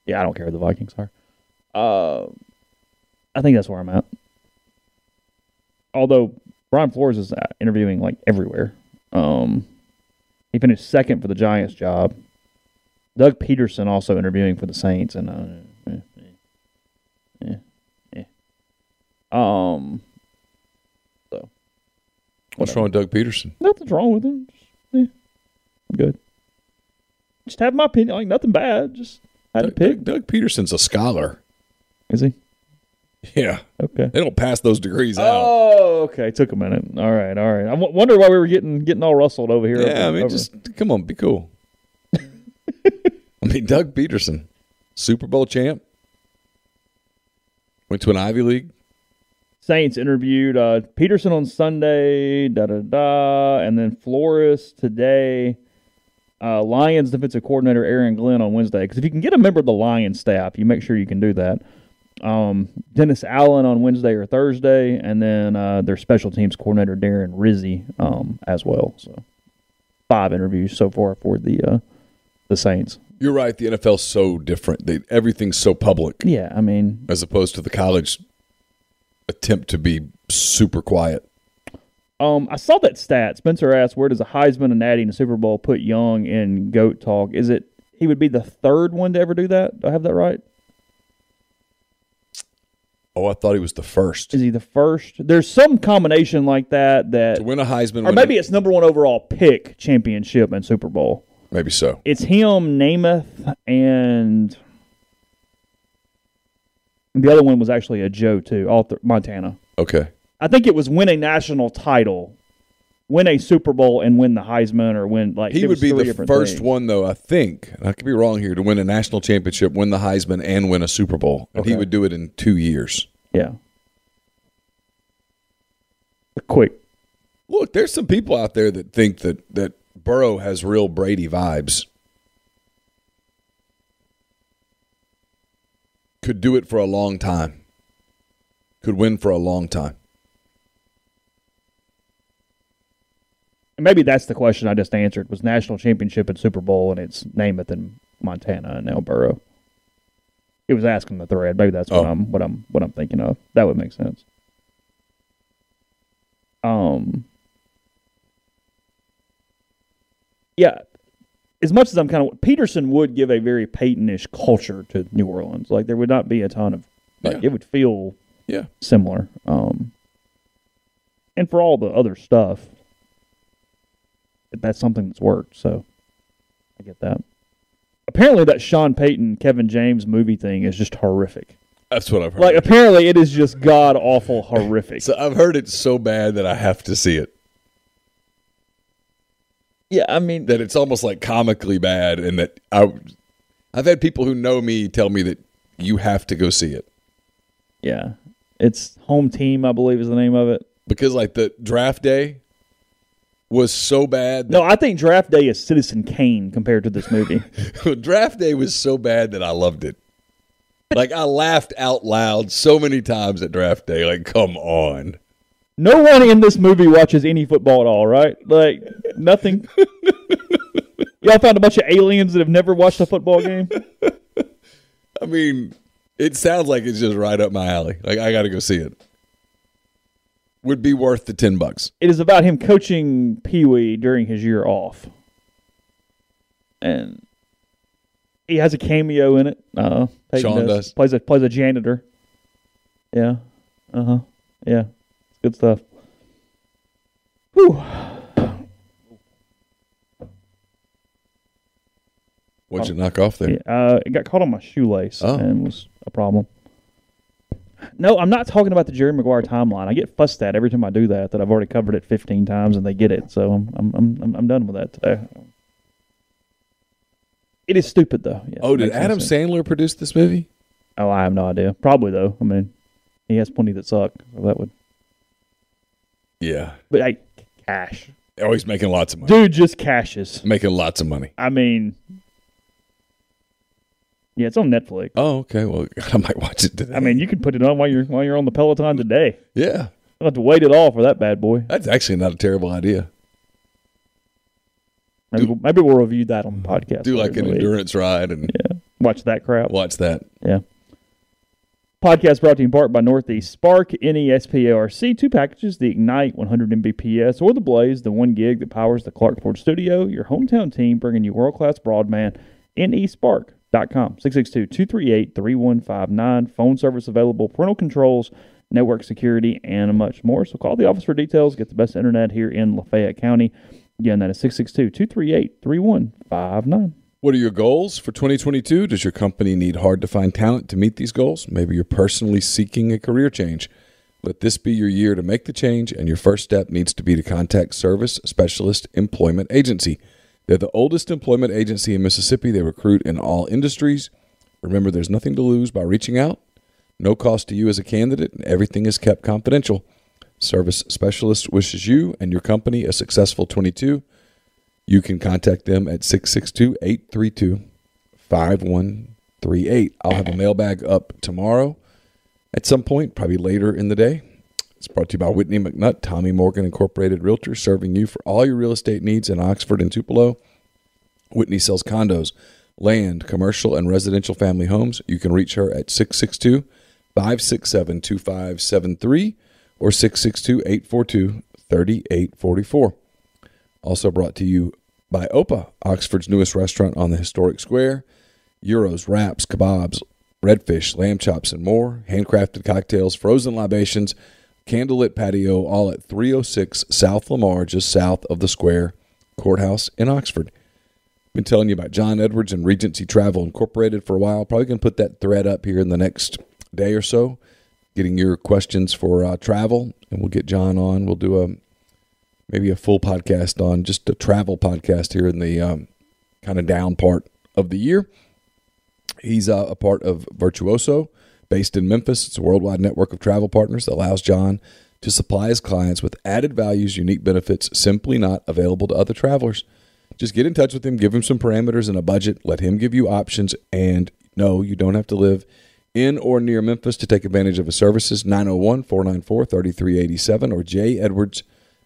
yeah, I don't care who the Vikings are. Uh, I think that's where I'm at. Although Brian Flores is uh, interviewing like everywhere. Um, he finished second for the Giants job. Doug Pederson also interviewing for the Saints, and uh, eh, eh, eh, um, so What's wrong with Doug Pederson? nothing's wrong with him. Just, I'm good. Just have my opinion. Like nothing bad. Just had to Doug, pick. Doug, Doug Pederson's a scholar. Is he Yeah. okay? They don't pass those degrees out. Oh, okay. Took a minute. All right, all right. I w- wonder why we were getting getting all rustled over here. Yeah, I mean, over- just come on, be cool. I mean, Doug Pederson, Super Bowl champ, went to an Ivy League, Saints interviewed uh, Pederson on Sunday, da da da, and then Flores today. Uh, Lions defensive coordinator Aaron Glenn on Wednesday. Because if you can get a member of the Lions staff, you make sure you can do that. Um, Dennis Allen on Wednesday or Thursday, and then uh, their special teams coordinator Darren Rizzi um, as well. So five interviews so far for the uh, the Saints. You're right. The NFL's so different. They, everything's so public Yeah, I mean, as opposed to the college attempt to be super quiet. Um, I saw that stat. Spencer asked, "Where does a Heisman, a Natty, and a Super Bowl put Young in goat talk? Is it he would be the third one to ever do that? Do I have that right? Oh, I thought he was the first Is he the first? There's some combination like that that, to win a Heisman. or maybe a- it's number one overall pick, championship, and Super Bowl. maybe so. It's him, Namath, and the other one was actually a Joe too, all th- Montana. Okay. I think it was win a national title, win a Super Bowl, and win the Heisman, or win like He would be the first things. one, though, I think, I could be wrong here, to win a national championship, win the Heisman, and win a Super Bowl. And he would do it in two years. Yeah. Quick. Look, there's some people out there that think that, that Burrow has real Brady vibes. Could do it for a long time. Could win for a long time. Maybe that's the question I just answered was national championship and Super Bowl, and it's Namath in Montana and Burrow. It was asking the thread. Maybe that's what Oh. I'm what I'm what I'm thinking of. That would make sense. Um. Yeah, as much as I'm kind of Pederson would give a very Paytonish culture to New Orleans. Like there would not be a ton of like Yeah. it would feel Yeah. similar. Um, and for all the other stuff, that's something that's worked. So I get that. Apparently, that Sean Payton, Kevin James movie thing is just horrific. That's what I've heard. Like, apparently, it is just god awful horrific. so I've heard it's so bad that I have to see it. yeah, I mean, That it's almost like comically bad, and that I, I've had people who know me tell me that you have to go see it yeah, it's Home Team, I believe, is the name of it. because like the draft day was so bad. No, I think Draft Day is Citizen Kane compared to this movie. Draft day was so bad that I loved it. Like I laughed out loud so many times at draft day. Like, come on. no one in this movie watches any football at all, right? Like nothing. Y'all found a bunch of aliens that have never watched a football game. I mean, it sounds like it's just right up my alley. Like I got to go see it. Would be worth the ten bucks. It is about him coaching Pee Wee during his year off, and he has a cameo in it. Uh, Payton Sean does. plays a plays a janitor. Yeah, uh huh. Yeah, it's good stuff. Whew. What'd you knock off there? Yeah, uh, it got caught on my shoelace Oh. and was a problem. No, I'm not talking about the Jerry Maguire timeline. I get fussed at every time I do that. That I've already covered it 15 times and they get it. So I'm I'm I'm, I'm done with that today. It is stupid though. Oh, did no Adam. Sandler produce this movie? Oh, I have no idea. Probably though. I mean, he has plenty that suck. So that would. Yeah. But hey, cash, Oh, he's making lots of money. dude, just cashes. Making lots of money. I mean, yeah, it's on Netflix. Oh, okay. Well, I might watch it today. I mean, you can put it on while you're while you're on the Peloton today. yeah, Don't have to wait at all for that bad boy. that's actually not a terrible idea. Maybe, we'll, maybe we'll review that on the podcast. Do like an endurance ride and Yeah, watch that crap. watch that. Yeah. Podcast brought to you in part by Northeast Spark, E NESPARC, two packages, the Ignite 100 Mbps or the Blaze, the one gig that powers the Clark Ford studio. Your hometown team bringing you world class broadband. NESpark.com, 662 238 3159. Phone service available, parental controls, network security, and much more. So call the office for details. Get the best internet here in Lafayette County. Again, that is 662 238 3159. What are your goals for 2022? Does your company need hard to find talent to meet these goals? Maybe you're personally seeking a career change. Let this be your year to make the change, and your first step needs to be to contact Service Specialist Employment Agency. They're the oldest employment agency in Mississippi. They recruit in all industries. Remember, there's nothing to lose by reaching out. No cost to you as a candidate, and everything is kept confidential. Service Specialist wishes you and your company a successful 22. You can contact them at 662 832 5138. I'll have a mailbag up tomorrow at some point, probably later in the day. It's brought to you by Whitney McNutt, Tommy Morgan Incorporated Realtor, serving you for all your real estate needs in Oxford and Tupelo. Whitney sells condos, land, commercial, and residential family homes. You can reach her at 662 567 2573 or 662 842 3844. Also brought to you by Opa, Oxford's newest restaurant on the historic square. Gyros, wraps, kebabs, redfish, lamb chops, and more. Handcrafted cocktails, frozen libations, candlelit patio, all at 306 South Lamar, just south of the square courthouse in Oxford. Been telling you about John Edwards and Regency Travel Incorporated for a while. Probably going to put that thread up here in the next day or so. Getting your questions for uh, travel, and we'll get John on. We'll do a maybe a full podcast on just a travel podcast here in the um, kind of down part of the year. He's uh, a part of Virtuoso, based in Memphis. It's a worldwide network of travel partners that allows John to supply his clients with added values, unique benefits simply not available to other travelers. Just get in touch with him, give him some parameters and a budget, let him give you options, and no, you don't have to live in or near Memphis to take advantage of his services. 901 494 3387 or J. Edwards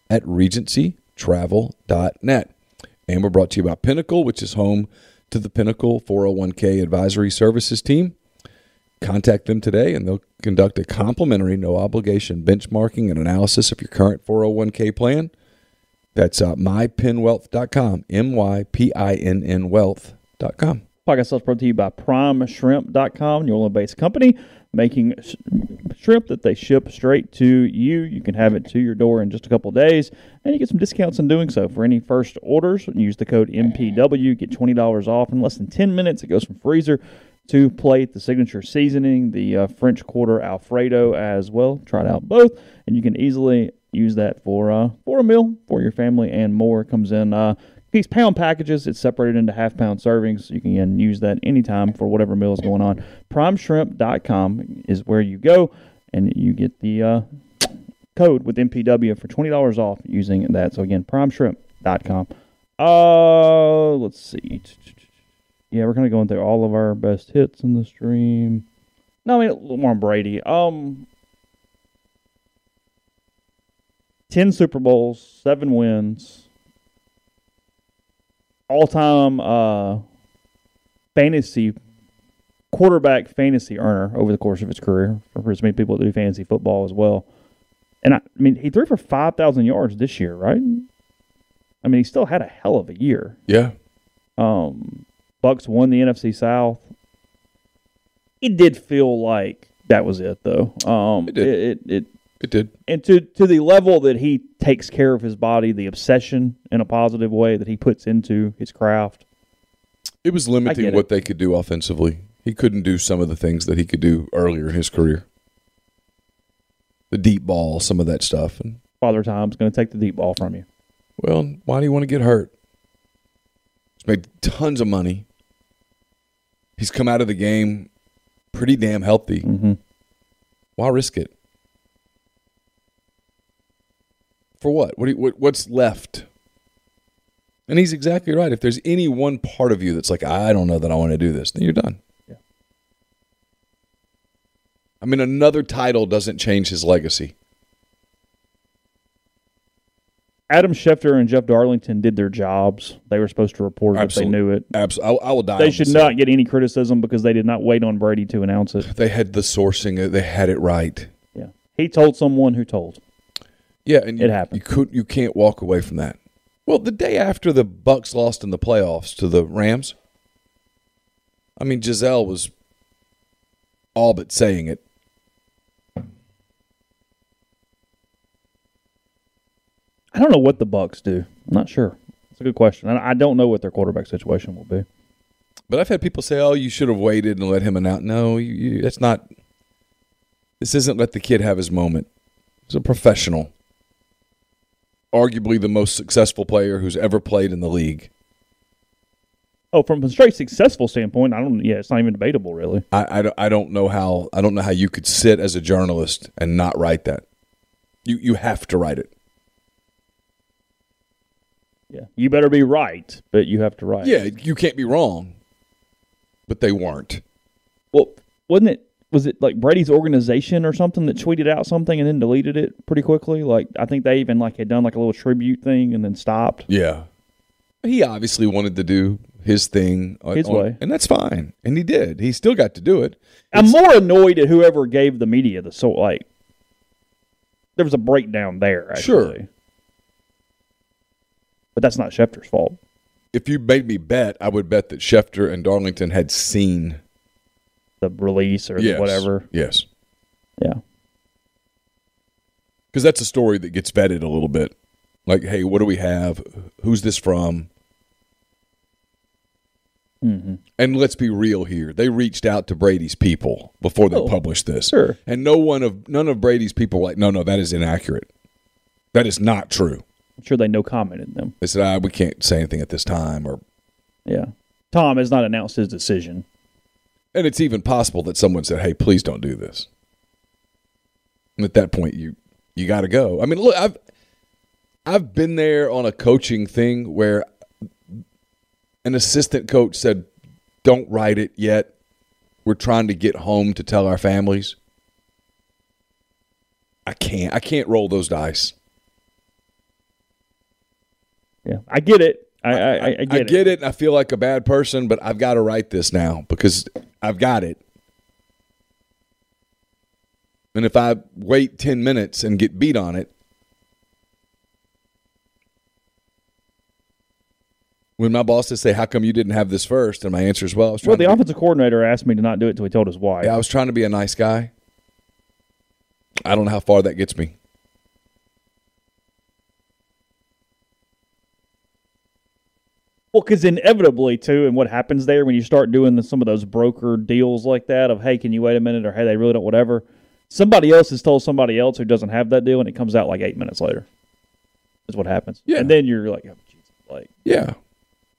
at regencytravel.net. And we're brought to you by Pinnacle, which is home to the Pinnacle 401k advisory services team. Contact them today and they'll conduct a complimentary, no obligation benchmarking and analysis of your current 401k plan. That's uh, mypinnwealth.com, M Y P I N N wealth.com. Podcast is brought to you by PrimeShrimp.com, New Orleans based company making sh- shrimp that they ship straight to you. You can have it to your door in just a couple days, and you get some discounts in doing so. For any first orders, use the code MPW, get $20 off in less than 10 minutes. It goes from freezer to plate, the signature seasoning, the uh, French Quarter Alfredo as well. Try it out both, and you can easily use that for uh, for a meal for your family and more. Comes in uh, these pound packages. It's separated into half pound servings. You can use that anytime for whatever meal is going on. PrimeShrimp.com is where you go, and you get the uh, code with MPW for twenty dollars off using that. So again, PrimeShrimp.com. Uh, let's see. Yeah, we're kind of going through all of our best hits in the stream. No, I mean a little more on Brady. Um, ten Super Bowls, seven wins, all time uh fantasy quarterback fantasy earner over the course of his career for as many people that do fantasy football as well. And I, I mean, he threw for five thousand yards this year, right? I mean, he still had a hell of a year. Yeah. Um, Bucks won the NFC South. It did feel like that was it, though. Um, It did. It, it, it It did. and to to the level that he takes care of his body, the obsession in a positive way that he puts into his craft. It was limiting it. what they could do offensively. He couldn't do some of the things that he could do earlier in his career. The deep ball, some of that stuff. And Father Time's going to take the deep ball from you. well, why do you want to get hurt? He's made tons of money. He's come out of the game pretty damn healthy. Mm-hmm. Why risk it? For what? What, do you, what? What's left? And he's exactly right. If there's any one part of you that's like, I don't know that I want to do this, then you're done. Yeah. I mean, another title doesn't change his legacy. Adam Schefter and Jeff Darlington did their jobs. They were supposed to report it if they knew it. Absolutely, I, I will die. They should not get any criticism because they did not wait on Brady to announce it. They had the sourcing. Uh, they had it right. Yeah, he told someone who told. Yeah, and you, It happened. You could. You can't walk away from that. Well, the day after the Bucks lost in the playoffs to the Rams, I mean, Gisele was all but saying it. I don't know what the Bucks do. I'm not sure. It's a good question. I I don't know what their quarterback situation will be. But I've had people say, "Oh, you should have waited and let him announce." No, you, you, that's not. This isn't let the kid have his moment. He's a professional, arguably the most successful player who's ever played in the league. Oh, from a straight successful standpoint, I don't. Yeah, it's not even debatable, really. I, I, don't, I don't know how I don't know how you could sit as a journalist and not write that. You you have to write it. Yeah, you better be right, but you have to write. Yeah, you can't be wrong. But they weren't. Well, wasn't it? Was it like Brady's organization or something that tweeted out something and then deleted it pretty quickly? Like I think they even like had done like a little tribute thing and then stopped. Yeah, he obviously wanted to do his thing uh, His on- way. and that's fine. And he did. He still got to do it. I'm more annoyed at whoever gave the media the so like. There was a breakdown there, actually. Sure. But that's not Schefter's fault. If you made me bet, I would bet that Schefter and Darlington had seen The release or yes, whatever. Yes, Yeah. because that's a story that gets vetted a little bit. Like, hey, what do we have? Who's this from? Mm-hmm. And let's be real here. They reached out to Brady's people before they Oh, published this. sure. And no one of none of Brady's people were like, no, no, that is inaccurate. That is not true. I'm sure they no commented them. They said, ah, we can't say anything at this time or Yeah. Tom has not announced his decision. and it's even possible that someone said, Hey, please don't do this. And at that point you you gotta go. I mean, look, I've I've been there on a coaching thing where an assistant coach said, Don't write it yet. We're trying to get home to tell our families. I can't. I can't roll those dice. Yeah. I get it. I, I, I, I get it. I get it. and I feel like a bad person, but I've got to write this now because I've got it. And if I wait 10 minutes and get beat on it, when my boss bosses say, How come you didn't have this first? And my answer is, Well, I was trying Well, the be- offensive coordinator asked me to not do it until he told his wife. yeah, I was trying to be a nice guy. I don't know how far that gets me. Well, because inevitably, too, and what happens there when you start doing the, some of those broker deals like that of, hey, can you wait a minute, or hey, they really don't, whatever. Somebody else has told somebody else who doesn't have that deal, and it comes out like eight minutes later. Is what happens. Yeah. And then you're like, oh, Jesus, like, Yeah.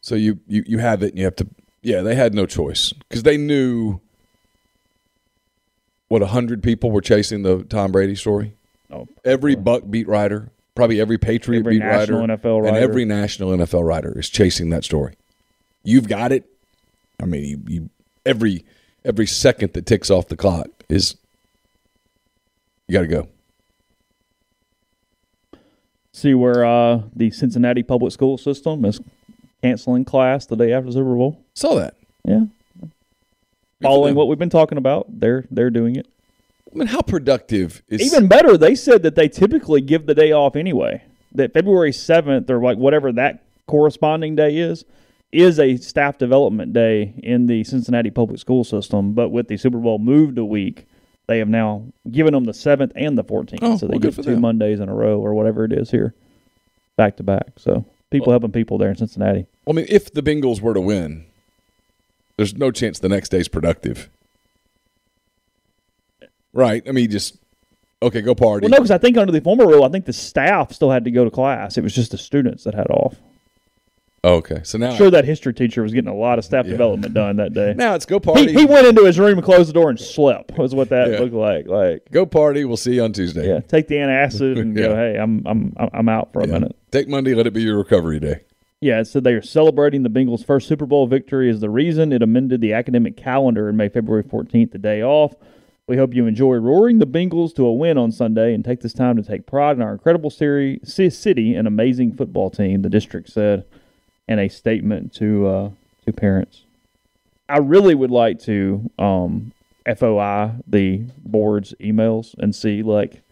So you, you, you have it and you have to, yeah, they had no choice because they knew what, 100 people were chasing the Tom Brady story? oh, Every Buck beat writer, probably every Patriot Every beat writer, NFL and every national NFL writer is chasing that story. You've got it. I mean, you, you every every second that ticks off the clock is you got to go. see where uh, the Cincinnati public school system is canceling class the day after the Super Bowl. Saw that. Yeah. for Following what we've been talking about, they're they're doing it. I mean, how productive is Even better, they said that they typically give the day off anyway. That February seventh or like whatever that corresponding day is, is a staff development day in the Cincinnati public school system. But with the Super Bowl moved a week, they have now given them the seventh and the fourteenth. Oh, so they well, get two them. Mondays in a row or whatever it is here, back to back. So people helping people there in Cincinnati. I mean, if the Bengals were to win, there's no chance the next day's productive. Right? I mean, just okay, go party. Well, no, because I think under the former rule, I think the staff still had to go to class. It was just the students that had off. Okay, so now sure that history teacher was getting a lot of staff Yeah. development done that day. now it's go party. he, he went into his room and closed the door and slept. Was what that Yeah. looked like. Like, go party. We'll see you on Tuesday. yeah, take the antacid and go. Hey, I'm I'm I'm out for a Yeah. minute. Take Monday. Let it be your recovery day. Yeah, it said they are celebrating the Bengals' first Super Bowl victory is the reason it amended the academic calendar and made February 14th the day off. We hope you enjoy roaring the Bengals to a win on Sunday and take this time to take pride in our incredible city, city and amazing football team, the district said in a statement to uh, to parents. I really would like to um, FOI the board's emails and see like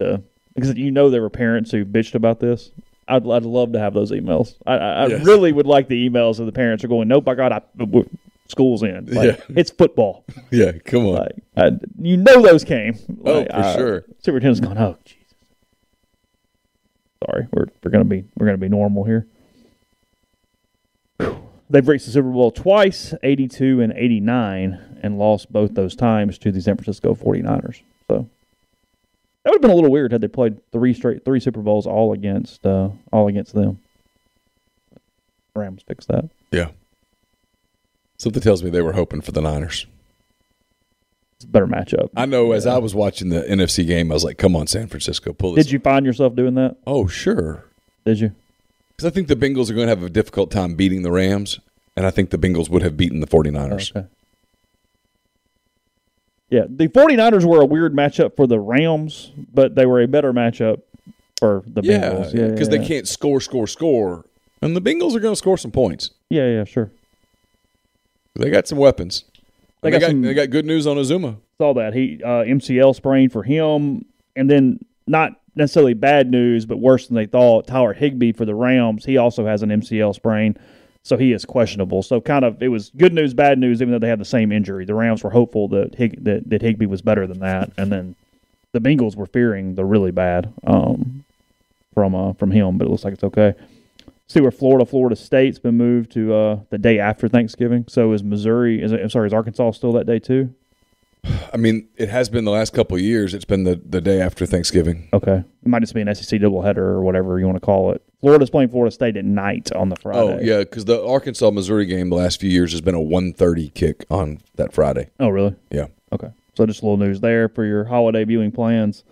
the because you know there were parents who bitched about this. I'd, I'd love to have those emails. I, I, I Yes. really would like the emails of the parents are going, nope, my god, I got I, school's in. Like, Yeah. It's football. Yeah, come on. Like, I, you know those came. Oh, Like, for I- sure. Superintendent's going, oh Jesus. Sorry, we're we're gonna be we're gonna be normal here. Whew. They've reached the Super Bowl twice, 82 and 89, and lost both those times to the San Francisco 49ers. So that would have been a little weird had they played three straight three Super Bowls all against uh, all against them. Rams fixed that. Yeah. Something tells me they were hoping for the Niners. It's a better matchup. I know as I was watching the NFC game, I was like, come on, San Francisco, pull this. Did you find yourself doing that? Oh, sure. Did you? Because I think the Bengals are going to have a difficult time beating the Rams, and I think the Bengals would have beaten the 49ers. Okay. Yeah, the 49ers were a weird matchup for the Rams, but they were a better matchup for the Yeah, Bengals. Yeah, because yeah, they can't score, score, score. And the Bengals are going to score some points. Yeah, yeah, sure. They got some weapons. They They, got got, some- they got good news on Uzomah. Saw that he uh, MCL sprain for him, and then not necessarily bad news, but worse than they thought. Tyler Higbee for the Rams, he also has an MCL sprain, so he is questionable. So kind of it was good news, bad news, even though they had the same injury. The Rams were hopeful that Hig- that, that Higbee was better than that, and then the Bengals were fearing the really bad um, from uh, from him, but it looks like it's okay. See where Florida, Florida State's been moved to uh, the day after Thanksgiving. So is Missouri? Is it, I'm sorry, is Arkansas still that day too? I mean, it has been the last couple of years. It's been the, the day after Thanksgiving. Okay. It might just be an SEC doubleheader or whatever you want to call it. Florida's playing Florida State at night on the Friday. Oh, yeah, because the Arkansas Missouri game the last few years has been a 1.30 kick on that Friday. Oh, really? Yeah. Okay. So just a little news there for your holiday viewing plans.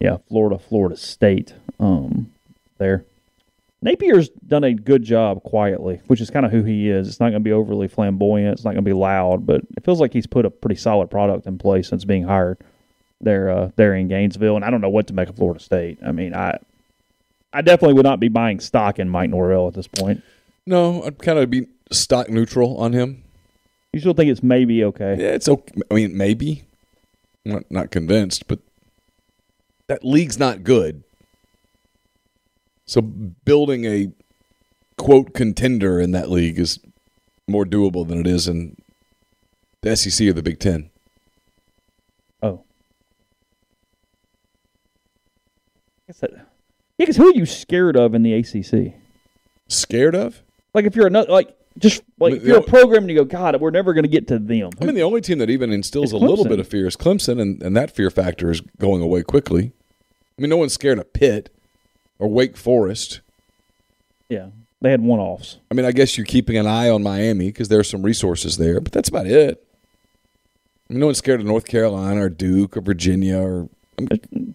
Yeah, Florida, Florida State. Um, there. Napier's done a good job quietly, which is kind of who he is. It's not going to be overly flamboyant. It's not going to be loud, but it feels like he's put a pretty solid product in place since being hired there, uh, there in Gainesville. And I don't know what to make of Florida State. I mean, I, I definitely would not be buying stock in Mike Norvell at this point. No, I'd kind of be stock neutral on him. You still think it's maybe okay? Yeah, it's okay. I mean, maybe. I'm not, not convinced, but that league's not good. So building a quote contender in that league is more doable than it is in the SEC or the Big Ten. Oh. I guess that, yeah, because who are you scared of in the ACC? Scared of? Like if you're another, like just like if you're a program and you go, God, we're never going to get to them. I mean, the only team that even instills a little bit of fear is Clemson, and, and that fear factor is going away quickly. I mean, no one's scared of Pitt or Wake Forest. yeah, they had one offs. I mean, I guess you're keeping an eye on Miami because there are some resources there, but that's about it. I mean, no one's scared of North Carolina or Duke or Virginia or um,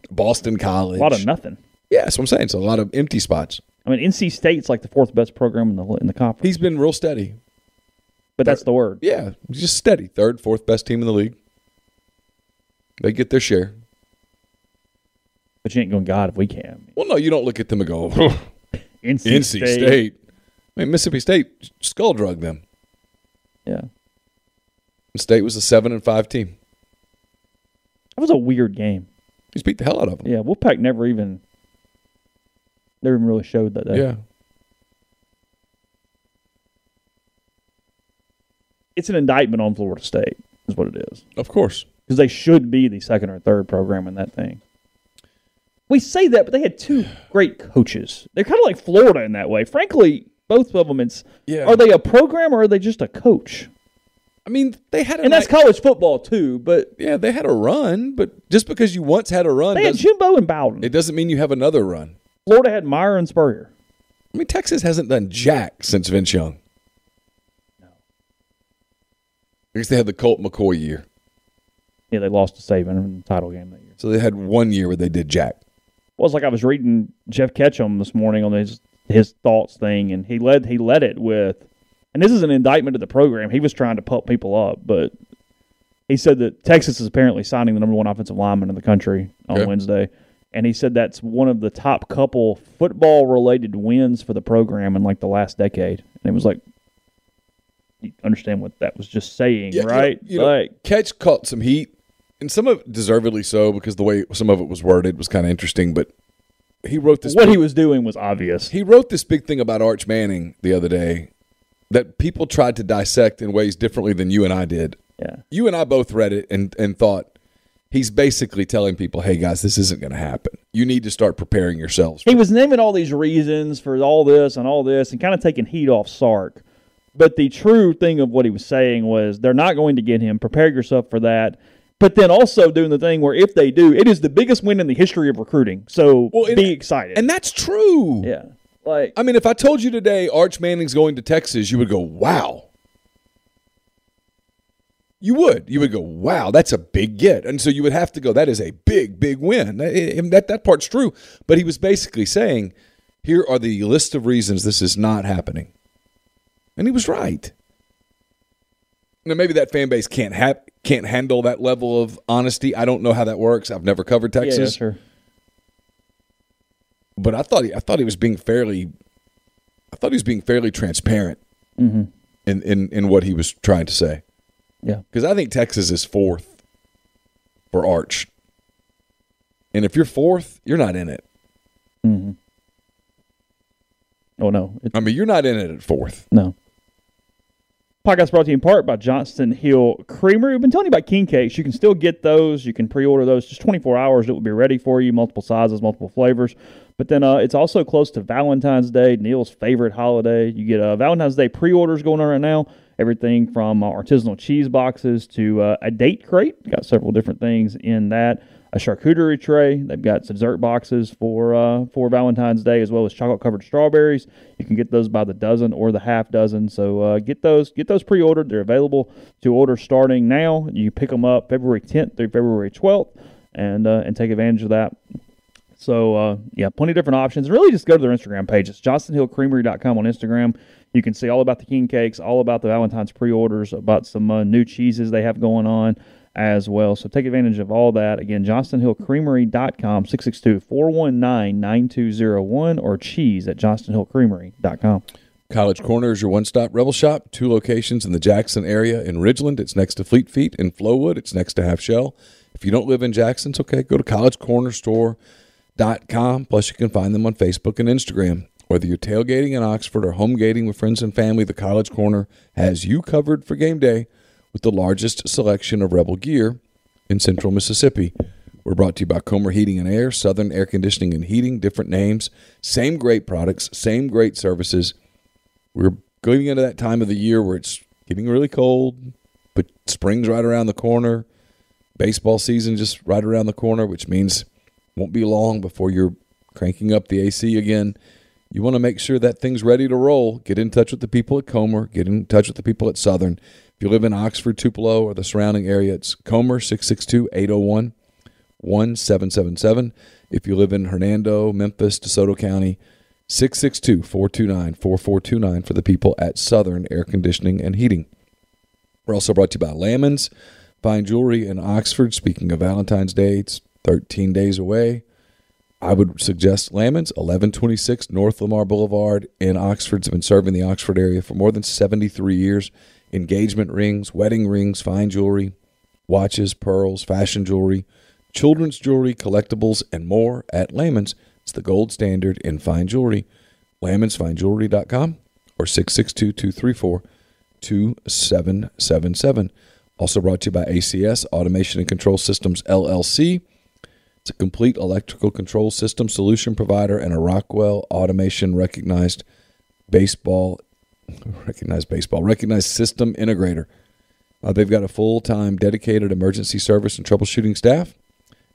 Boston A lot of nothing. Yeah, that's what I'm saying. It's a lot of empty spots. I mean, NC State's like the fourth best program in the in the conference, He's been real steady. but that's the word. Yeah, just steady. Third, fourth best team in the league. They get their share. But you ain't going, God, if we can. Well, no, you don't look at them and go, NC, NC State. I mean, Mississippi State skull drug them. Yeah, State was a seven and five team. that was a weird game. He's beat the hell out of them. Yeah, Wolfpack never even never even really showed that day. yeah. it's an indictment on Florida State, is what it is. of course. Because they should be the second or third program in that thing. We say that, but they had two great coaches. They're kind of like Florida in that way. Frankly, both of them, it's Yeah. are they a program or are they just a coach? I mean, they had a And that's nice- college football too. But yeah, they had a run, but just because you once had a run, they had doesn't- Jimbo and Bowden. it doesn't mean you have another run. Florida had Meyer and Spurrier. I mean, Texas hasn't done jack since Vince Young. No, I guess they had the Colt McCoy year, Yeah, they lost to Saban in the title game that year. so they had one year where they did jack. Well, it's like I was reading Geoff Ketchum this morning on his his thoughts thing, and he led he led it with, and this is an indictment of the program. He was trying to pump people up, but he said that Texas is apparently signing the number one offensive lineman in the country on Okay. Wednesday, and he said that's one of the top couple football related wins for the program in like the last decade. And it was like, you understand what that was just saying, Yeah, you know- right? You know, like, Ketch caught some heat, and some of it deservedly so because the way some of it was worded was kind of interesting. But he wrote this. what big- he was doing was obvious. he wrote this big thing about Arch Manning the other day that people tried to dissect in ways differently than you and I did. Yeah. You and I both read it and and thought he's basically telling people, "Hey guys, this isn't going to happen. You need to start preparing yourselves." he was naming all these reasons for all this and all this and kind of taking heat off Sark. But the true thing of what he was saying was they're not going to get him. Prepare yourself for that. But then also doing the thing where if they do, it is the biggest win in the history of recruiting. So Well, and- be excited. And that's true. yeah. Like, I mean, if I told you today Arch Manning's going to Texas, you would go, wow. You would. You would go, wow, that's a big get. And so you would have to go, that is a big, big win. And eh, eh, that, that part's true. But he was basically saying, here are the list of reasons this is not happening. And he was right. Now, maybe that fan base can't have can't handle that level of honesty. I don't know how that works. I've never covered yeah, Texas, sure. but I thought he, I thought he was being fairly, I thought he was being fairly transparent Mm-hmm. in, in in what he was trying to say. Yeah. Because I think Texas is fourth for Arch, and if you're fourth, you're not in it. Mm-hmm. Oh no, I mean, you're not in it at fourth. no. Podcast brought to you in part by Johnston Hill Creamery. We've been telling you about king cakes. You can still get those. You can pre-order those. Just 24 hours, it will be ready for you. Multiple sizes, multiple flavors. But then uh, it's also close to Valentine's Day, Neal's favorite holiday. You get uh, Valentine's Day pre-orders going on right now. Everything from uh, artisanal cheese boxes to uh, a date crate. Got several different things in that. A charcuterie tray. They've got dessert boxes for uh, for Valentine's Day, as well as chocolate covered strawberries. You can get those by the dozen or the half dozen. So uh, get those get those pre-ordered. They're available to order starting now. You pick them up February 10th through February 12th, and uh, and take advantage of that. So uh, yeah, plenty of different options. Really, just go to their Instagram page. It's johnstonhillcreamery.com on Instagram. You can see all about the king cakes, all about the Valentine's pre-orders, about some uh, new cheeses they have going on as well. So take advantage of all that. Again, johnstonhillcreamery.com, 662-419-9201 or cheese at johnstonhillcreamery.com. College Corner is your one-stop Rebel Shop. Two locations in the Jackson area. In Ridgeland, it's next to Fleet Feet. In Flowood, it's next to Half Shell. If you don't live in Jackson, it's okay. Go to collegecornerstore.com. Plus, you can find them on Facebook and Instagram. Whether you're tailgating in Oxford or home gating with friends and family, the College Corner has you covered for game day with the largest selection of Rebel gear in central Mississippi. We're brought to you by Comer Heating and Air, Southern Air Conditioning and Heating, different names, same great products, same great services. We're going into that time of the year where it's getting really cold, but spring's right around the corner. Baseball season just right around the corner, which means won't be long before you're cranking up the AC again. You want to make sure that thing's ready to roll. Get in touch with the people at Comer. Get in touch with the people at Southern. If you live in Oxford, Tupelo, or the surrounding area, it's Comer 662 801 1777. If you live in Hernando, Memphis, DeSoto County, 662 429 4429 for the people at Southern Air Conditioning and Heating. We're also brought to you by Lamons Fine Jewelry in Oxford. Speaking of Valentine's Day, it's 13 days away. I would suggest Lamons, 1126 North Lamar Boulevard in Oxford. has been serving the Oxford area for more than 73 years. Engagement rings, wedding rings, fine jewelry, watches, pearls, fashion jewelry, children's jewelry, collectibles, and more at Lamons. It's the gold standard in fine jewelry. LamonsFineJewelry.com or 662 234 2777. Also brought to you by ACS, Automation and Control Systems LLC. It's a complete electrical control system solution provider and a Rockwell Automation recognized baseball, recognized baseball, recognized system integrator. Uh, they've got a full time dedicated emergency service and troubleshooting staff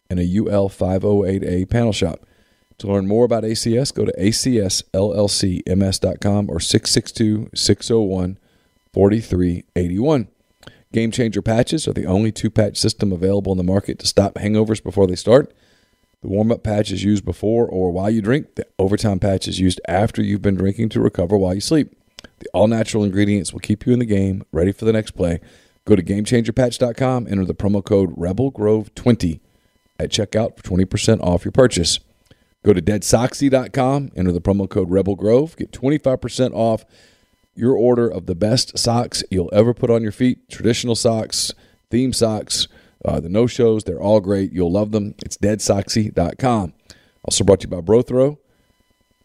and a UL 508A panel shop. To learn more about ACS, go to acsllcms.com or 662 601 4381. Game Changer patches are the only two patch system available in the market to stop hangovers before they start. The warm up patch is used before or while you drink. The overtime patch is used after you've been drinking to recover while you sleep. The all natural ingredients will keep you in the game, ready for the next play. Go to GameChangerPatch.com, enter the promo code RebelGrove20 at checkout for 20% off your purchase. Go to DeadSoxy.com, enter the promo code RebelGrove, get 25% off your order of the best socks you'll ever put on your feet. Traditional socks, theme socks, uh, the no shows, they're all great. You'll love them. It's deadsoxy.com. Also brought to you by BroThrow.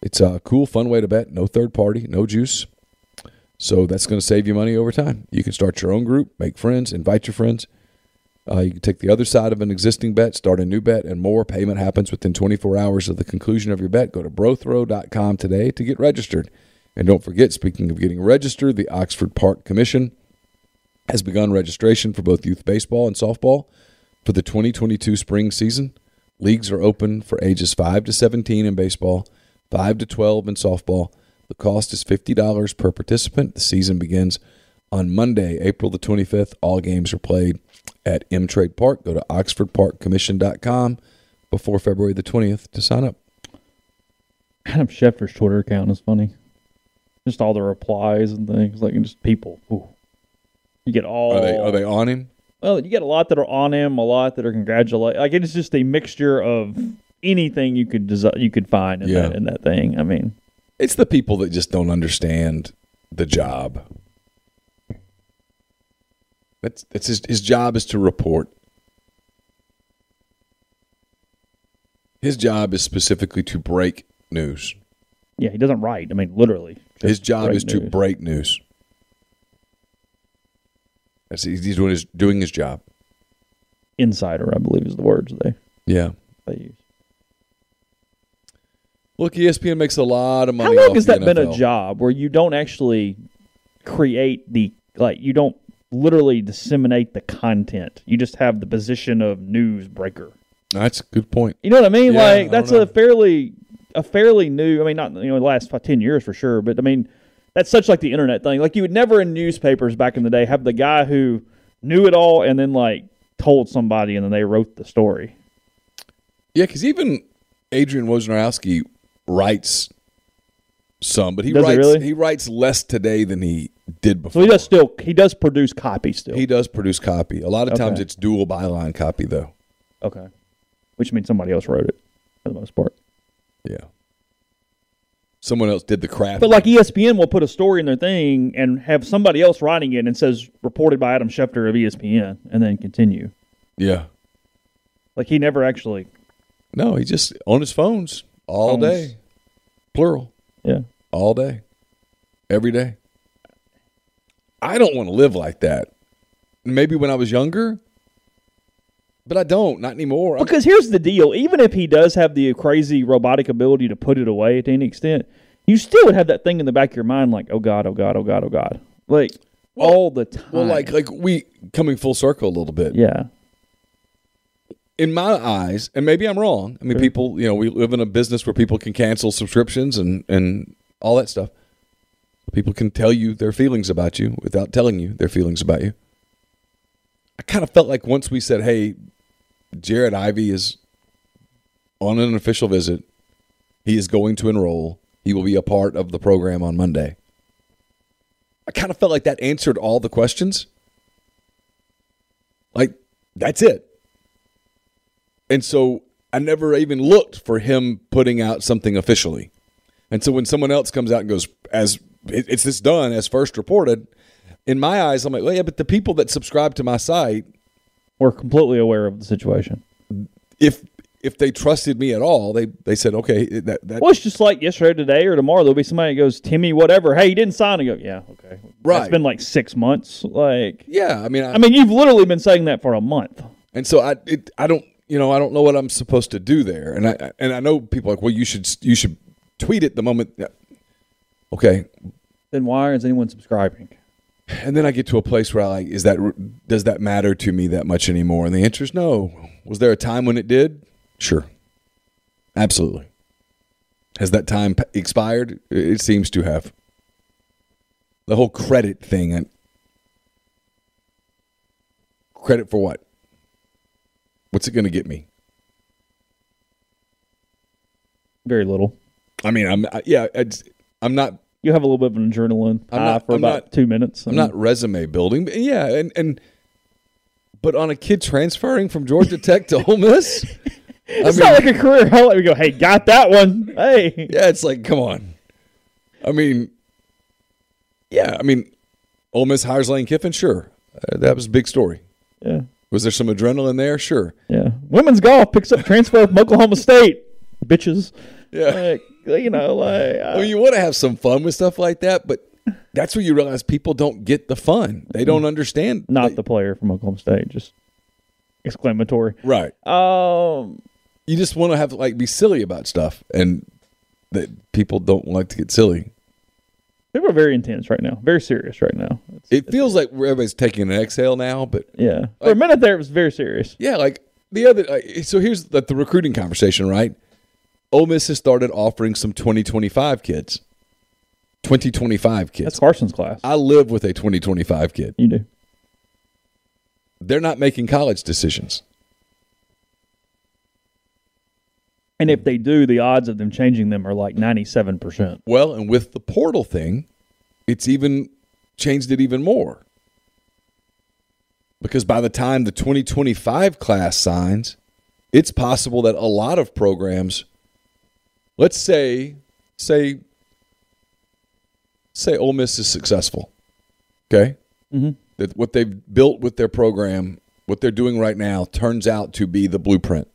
It's a cool, fun way to bet. No third party, no juice. So that's going to save you money over time. You can start your own group, make friends, invite your friends. Uh, you can take the other side of an existing bet, start a new bet, and more. Payment happens within 24 hours of the conclusion of your bet. Go to brothrow.com today to get registered. And don't forget, speaking of getting registered, the Oxford Park Commission has begun registration for both youth baseball and softball for the 2022 spring season. Leagues are open for ages 5 to 17 in baseball, 5 to 12 in softball. The cost is $50 per participant. The season begins on Monday, April the 25th. All games are played at M Trade Park. Go to oxfordparkcommission.com before February the 20th to sign up. Adam Schefter's Twitter account is funny. Just all the replies and things, like just people. Ooh. You get all. Are they are they on him? Well, you get a lot that are on him, a lot that are congratulate. Like it's just a mixture of anything you could desi- you could find in Yeah. that in that thing. I mean, It's the people that just don't understand the job. That's that's his his job is to report. His job is specifically to break news. yeah, he doesn't write. I mean, literally. His job is to break news. That's he's he's doing his doing his job. insider. I believe is the words they Yeah. they use. Look, ESPN makes a lot of money. How long has that been a job where you don't actually create the like you don't literally disseminate the content. You just have the position of news breaker. That's a good point. You know what I mean? Yeah, like don't that's a fairly a fairly new. I mean, not you know the last five, ten years for sure, but I mean that's such like the internet thing. Like you would never in newspapers back in the day have the guy who knew it all and then like told somebody and then they wrote the story. Yeah, because even Adrian Wojnarowski writes some, but he Does writes really? he writes less today than he did So before. he does still he does produce copy still. He does produce copy. A lot of times it's dual byline copy, though. okay, which means somebody else wrote it for the most part. Yeah. Someone else did the craft. But like ESPN will put a story in their thing and have somebody else writing it and says reported by Adam Schefter of ESPN and then continue. yeah. Like he never actually No, he just on his phones all Phones. day. Plural. yeah. All day. Every day. I don't want to live like that. Maybe when I was younger, but I don't. Not anymore. Because here's the deal: even if he does have the crazy robotic ability to put it away to any extent, you still would have that thing in the back of your mind, like, "Oh God, oh God, oh God, oh God," like all the time. well, like like we coming full circle a little bit. yeah, in my eyes, and maybe I'm wrong. I mean, people, you know, we live in a business where people can cancel subscriptions and and all that stuff. People can tell you their feelings about you without telling you their feelings about you. I kind of felt like once we said, "Hey, Jared Ivey is on an official visit. He is going to enroll. He will be a part of the program on Monday." I kind of felt like that answered all the questions. Like that's it. And so I never even looked for him putting out something officially. And so when someone else comes out and goes, as it's this done, as first reported, in my eyes, I'm like, well, yeah, but the people that subscribe to my site, we're completely aware of the situation. if if they trusted me at all, they they said, okay, that, that Well, it's just like yesterday, today, or tomorrow. There'll be somebody that goes, "Timmy, whatever." Hey, you didn't sign. I go, "Yeah, okay." Right. It's been like six months. Like, yeah, I mean, I, I mean, you've literally been saying that for a month. and so I it, I don't you know I don't know what I'm supposed to do there, and I and I know people are like, well, you should you should tweet it the moment. Okay, Then why is anyone subscribing? And then I get to a place where I like, is that does that matter to me that much anymore? And the answer is no. Was there a time when it did? Sure, absolutely. Has that time expired? It seems to have. The whole credit thing. I- Credit for what? What's it going to get me? Very little. I mean, I'm I, yeah. It's, I'm not. You have a little bit of an adrenaline I'm high not- for I'm about not- two minutes. I'm not resume building. But yeah, and and. But on a kid transferring from Georgia Tech to Ole Miss, It's not like a career highlight. We go, hey, got that one. Hey, Yeah, it's like, come on. I mean, yeah, I mean, Ole Miss hires Lane Kiffin, sure. Uh, that was a big story. yeah, Was there some adrenaline there? Sure. yeah. Women's golf picks up transfer from Oklahoma State. Bitches. Yeah. Like, you know, like Well, you want to have some fun with stuff like that, but that's where you realize people don't get the fun. They don't understand. not They- the player from Oklahoma State. Just exclamatory. right. Um, You just want to have like be silly about stuff, and that people don't like to get silly. People are very intense right now. Very serious right now. It's- It feels like everybody's taking an exhale now, but yeah. For a minute there, it was very serious. Yeah, like the other. Like, so here's the, the recruiting conversation, right? Ole Miss has started offering some 2025 kids. 2025 kids. That's Carson's class. I live with a 2025 kid. You do. They're not making college decisions. And if they do, the odds of them changing them are like 97%. Well, and with the portal thing, it's even changed it even more. Because by the time the 2025 class signs, it's possible that a lot of programs, let's say, say, say Ole Miss is successful, okay? Mhm. That what they've built with their program, what they're doing right now, turns out to be the blueprint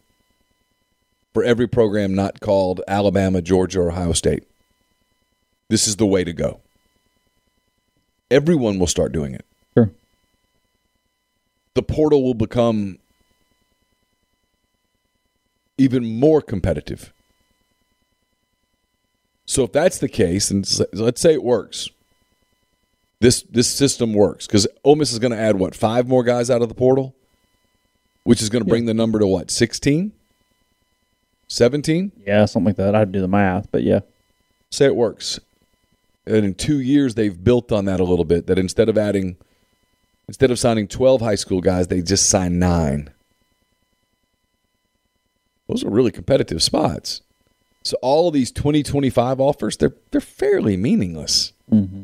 for every program not called Alabama, Georgia, or Ohio State. This is the way to go. Everyone will start doing it. Sure. The portal will become even more competitive. So if that's the case, and let's say it works, this this system works because Ole Miss is going to add what five more guys out of the portal, which is going to bring the number to what 16, 17? Yeah, something like that. I'd do the math, but yeah. say it works. And in two years, they've built on that a little bit. That instead of adding, instead of signing 12 high school guys, they just sign nine. Those are really competitive spots. So all of these 2025 offers, they're, they're fairly meaningless. Mm-hmm.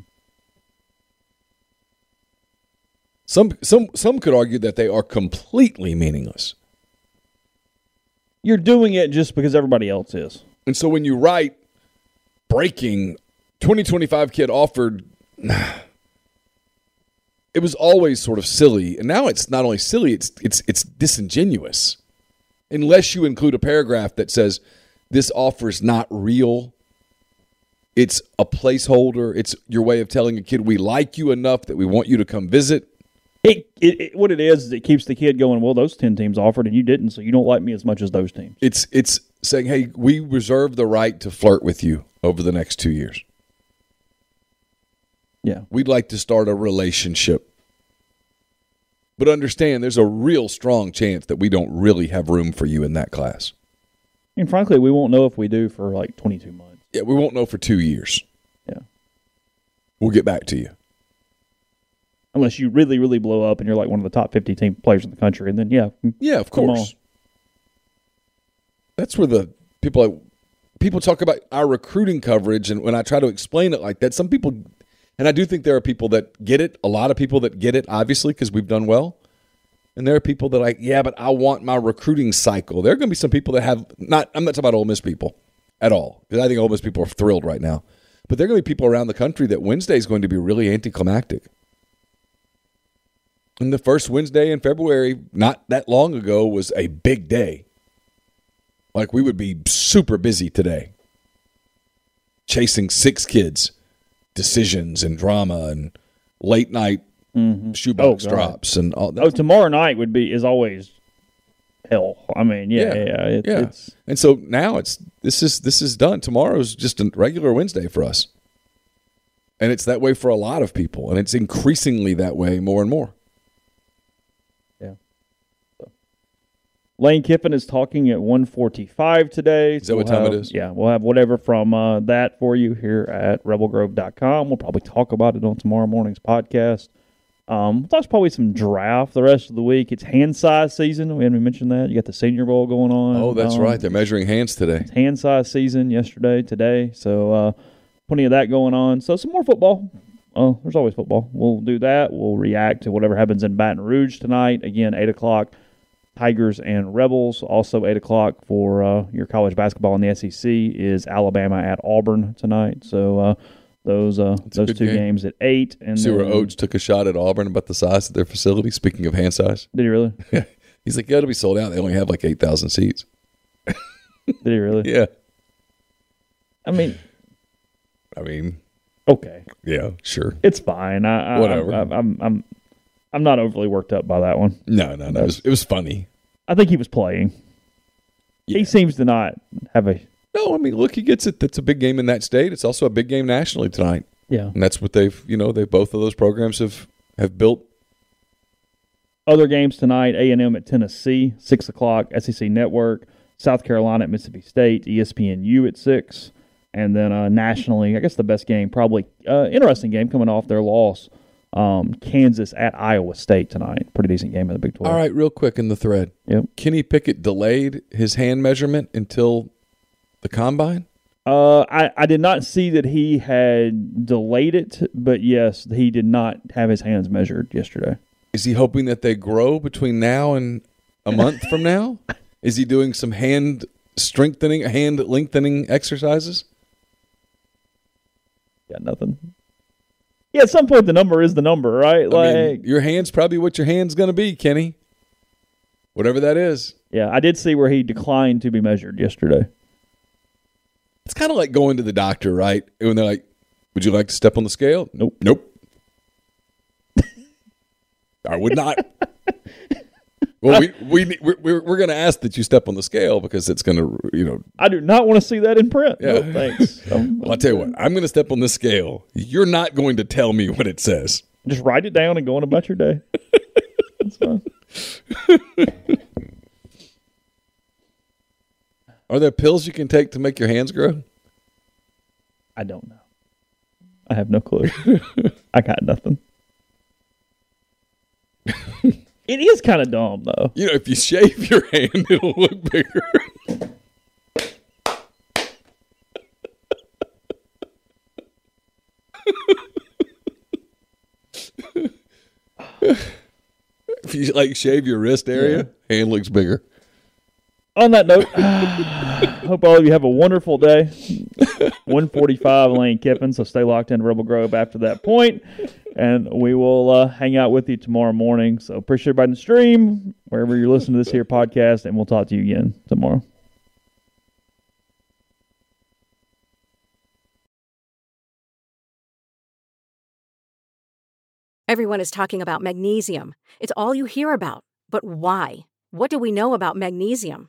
Some, some, some could argue that they are completely meaningless. You're doing it just because everybody else is. And so when you write breaking 2025 kid offered it was always sort of silly. And now it's not only silly it's it's it's disingenuous. Unless you include a paragraph that says this offer is not real. It's a placeholder. It's your way of telling a kid we like you enough that we want you to come visit It, it, it what it is is it keeps the kid going. Well, those ten teams offered and you didn't, so you don't like me as much as those teams. it's it's saying hey we reserve the right to flirt with you over the next 2 years Yeah, We'd like to start a relationship. But understand there's a real strong chance that we don't really have room for you in that class. and frankly, we won't know if we do for like 22 months. Yeah, we won't know for two years. Yeah, We'll get back to you. Unless you really, really blow up and you're like one of the top 50 team players in the country, and then yeah, Yeah, of course. That's where the people like people talk about our recruiting coverage and when I try to explain it like that, some people and I do think there are people that get it, a lot of people that get it obviously because we've done well. And there are people that are like, yeah, but I want my recruiting cycle. There are going to be some people that have not. I'm not talking about Ole Miss people at all because I think Ole Miss people are thrilled right now. But there are going to be people around the country that Wednesday is going to be really anticlimactic. And the first Wednesday in February, not that long ago, was a big day. Like we would be super busy today, chasing six kids, decisions and drama and late night mm-hmm. shoebox Oh, drops and all that. Oh, tomorrow night would be is always hell. I mean, yeah, yeah, it, yeah. it's and so now it's this is this is done. Tomorrow's just a regular Wednesday for us, and it's that way for a lot of people, and it's increasingly that way more and more. yeah. So. Lane Kiffin is talking at 145 today. Is that what time it is? Yeah, we'll have whatever from uh, that for you here at rebelgrove.com. We'll probably talk about it on tomorrow morning's podcast. Um, there's probably some draft the rest of the week. It's hand size season. We haven't mentioned that. You got the Senior Bowl going on. Oh, that's Um, right. They're measuring hands today. hand size season yesterday, today. So uh, plenty of that going on. So some more football. Oh, there's always football. We'll do that. We'll react to whatever happens in Baton Rouge tonight. Again, eight o'clock. Tigers and Rebels. Also eight o'clock for uh, your college basketball in the SEC is Alabama at Auburn tonight. So uh, those uh, those two game. games at eight. And See where Oats took a shot at Auburn about the size of their facility. Speaking of hand size, did he really? he's like, "Yeah, it'll be sold out. They only have like eight thousand seats." Did he really? Yeah, I mean, I mean, okay, yeah, sure. it's fine. I, I, Whatever. I, I'm I'm I'm not overly worked up by that one. No, no, no. It was, it was funny. I think he was playing. Yeah. He seems to not have a No, I mean, look, he gets it. That's a big game in that state. It's also a big game nationally tonight, yeah. and that's what they've, you know, they both of those programs have have built. Other games tonight: A and M at Tennessee, six o'clock. SEC Network. South Carolina at Mississippi State, ESPNU at six, and then uh, nationally, I guess the best game, probably uh, interesting game coming off their loss. Um, Kansas at Iowa State tonight. Pretty decent game in the Big Twelve. All right, real quick in the thread. Yep. Kenny Pickett delayed his hand measurement until the combine. Uh, I, I did not see that he had delayed it, but yes, he did not have his hands measured yesterday. Is he hoping that they grow between now and a month from now? Is he doing some hand strengthening, hand lengthening exercises? Got nothing. Yeah, at some point the number is the number, right? I Like, mean, your hand's probably what your hand's going to be, Kenny. Whatever that is. yeah, I did see where he declined to be measured yesterday. It's kind of like going to the doctor, right? When they're like, "Would you like to step on the scale?" Nope. Nope. I would not. well, we we we're, we're, going to ask that you step on the scale because it's going to, you know. I do not want to see that in print. Yeah. No, thanks. Um, Well, I'll tell you what. I'm going to step on the scale. You're not going to tell me what it says. just write it down and go on about your day. That's fine. Are there pills you can take to make your hands grow? I don't know. I have no clue. I got nothing. it is kind of dumb though. You know, if you shave your hand, it'll look bigger. if you like shave your wrist area, hand looks bigger. On that note, hope all of you have a wonderful day. 145 Lane Kiffin, so stay locked in Rebel Grove after that point, and we will uh, hang out with you tomorrow morning. So appreciate everybody in the stream, wherever you're listening to this here podcast, and we'll talk to you again tomorrow. Everyone is talking about magnesium. It's all you hear about. But why? What do we know about magnesium?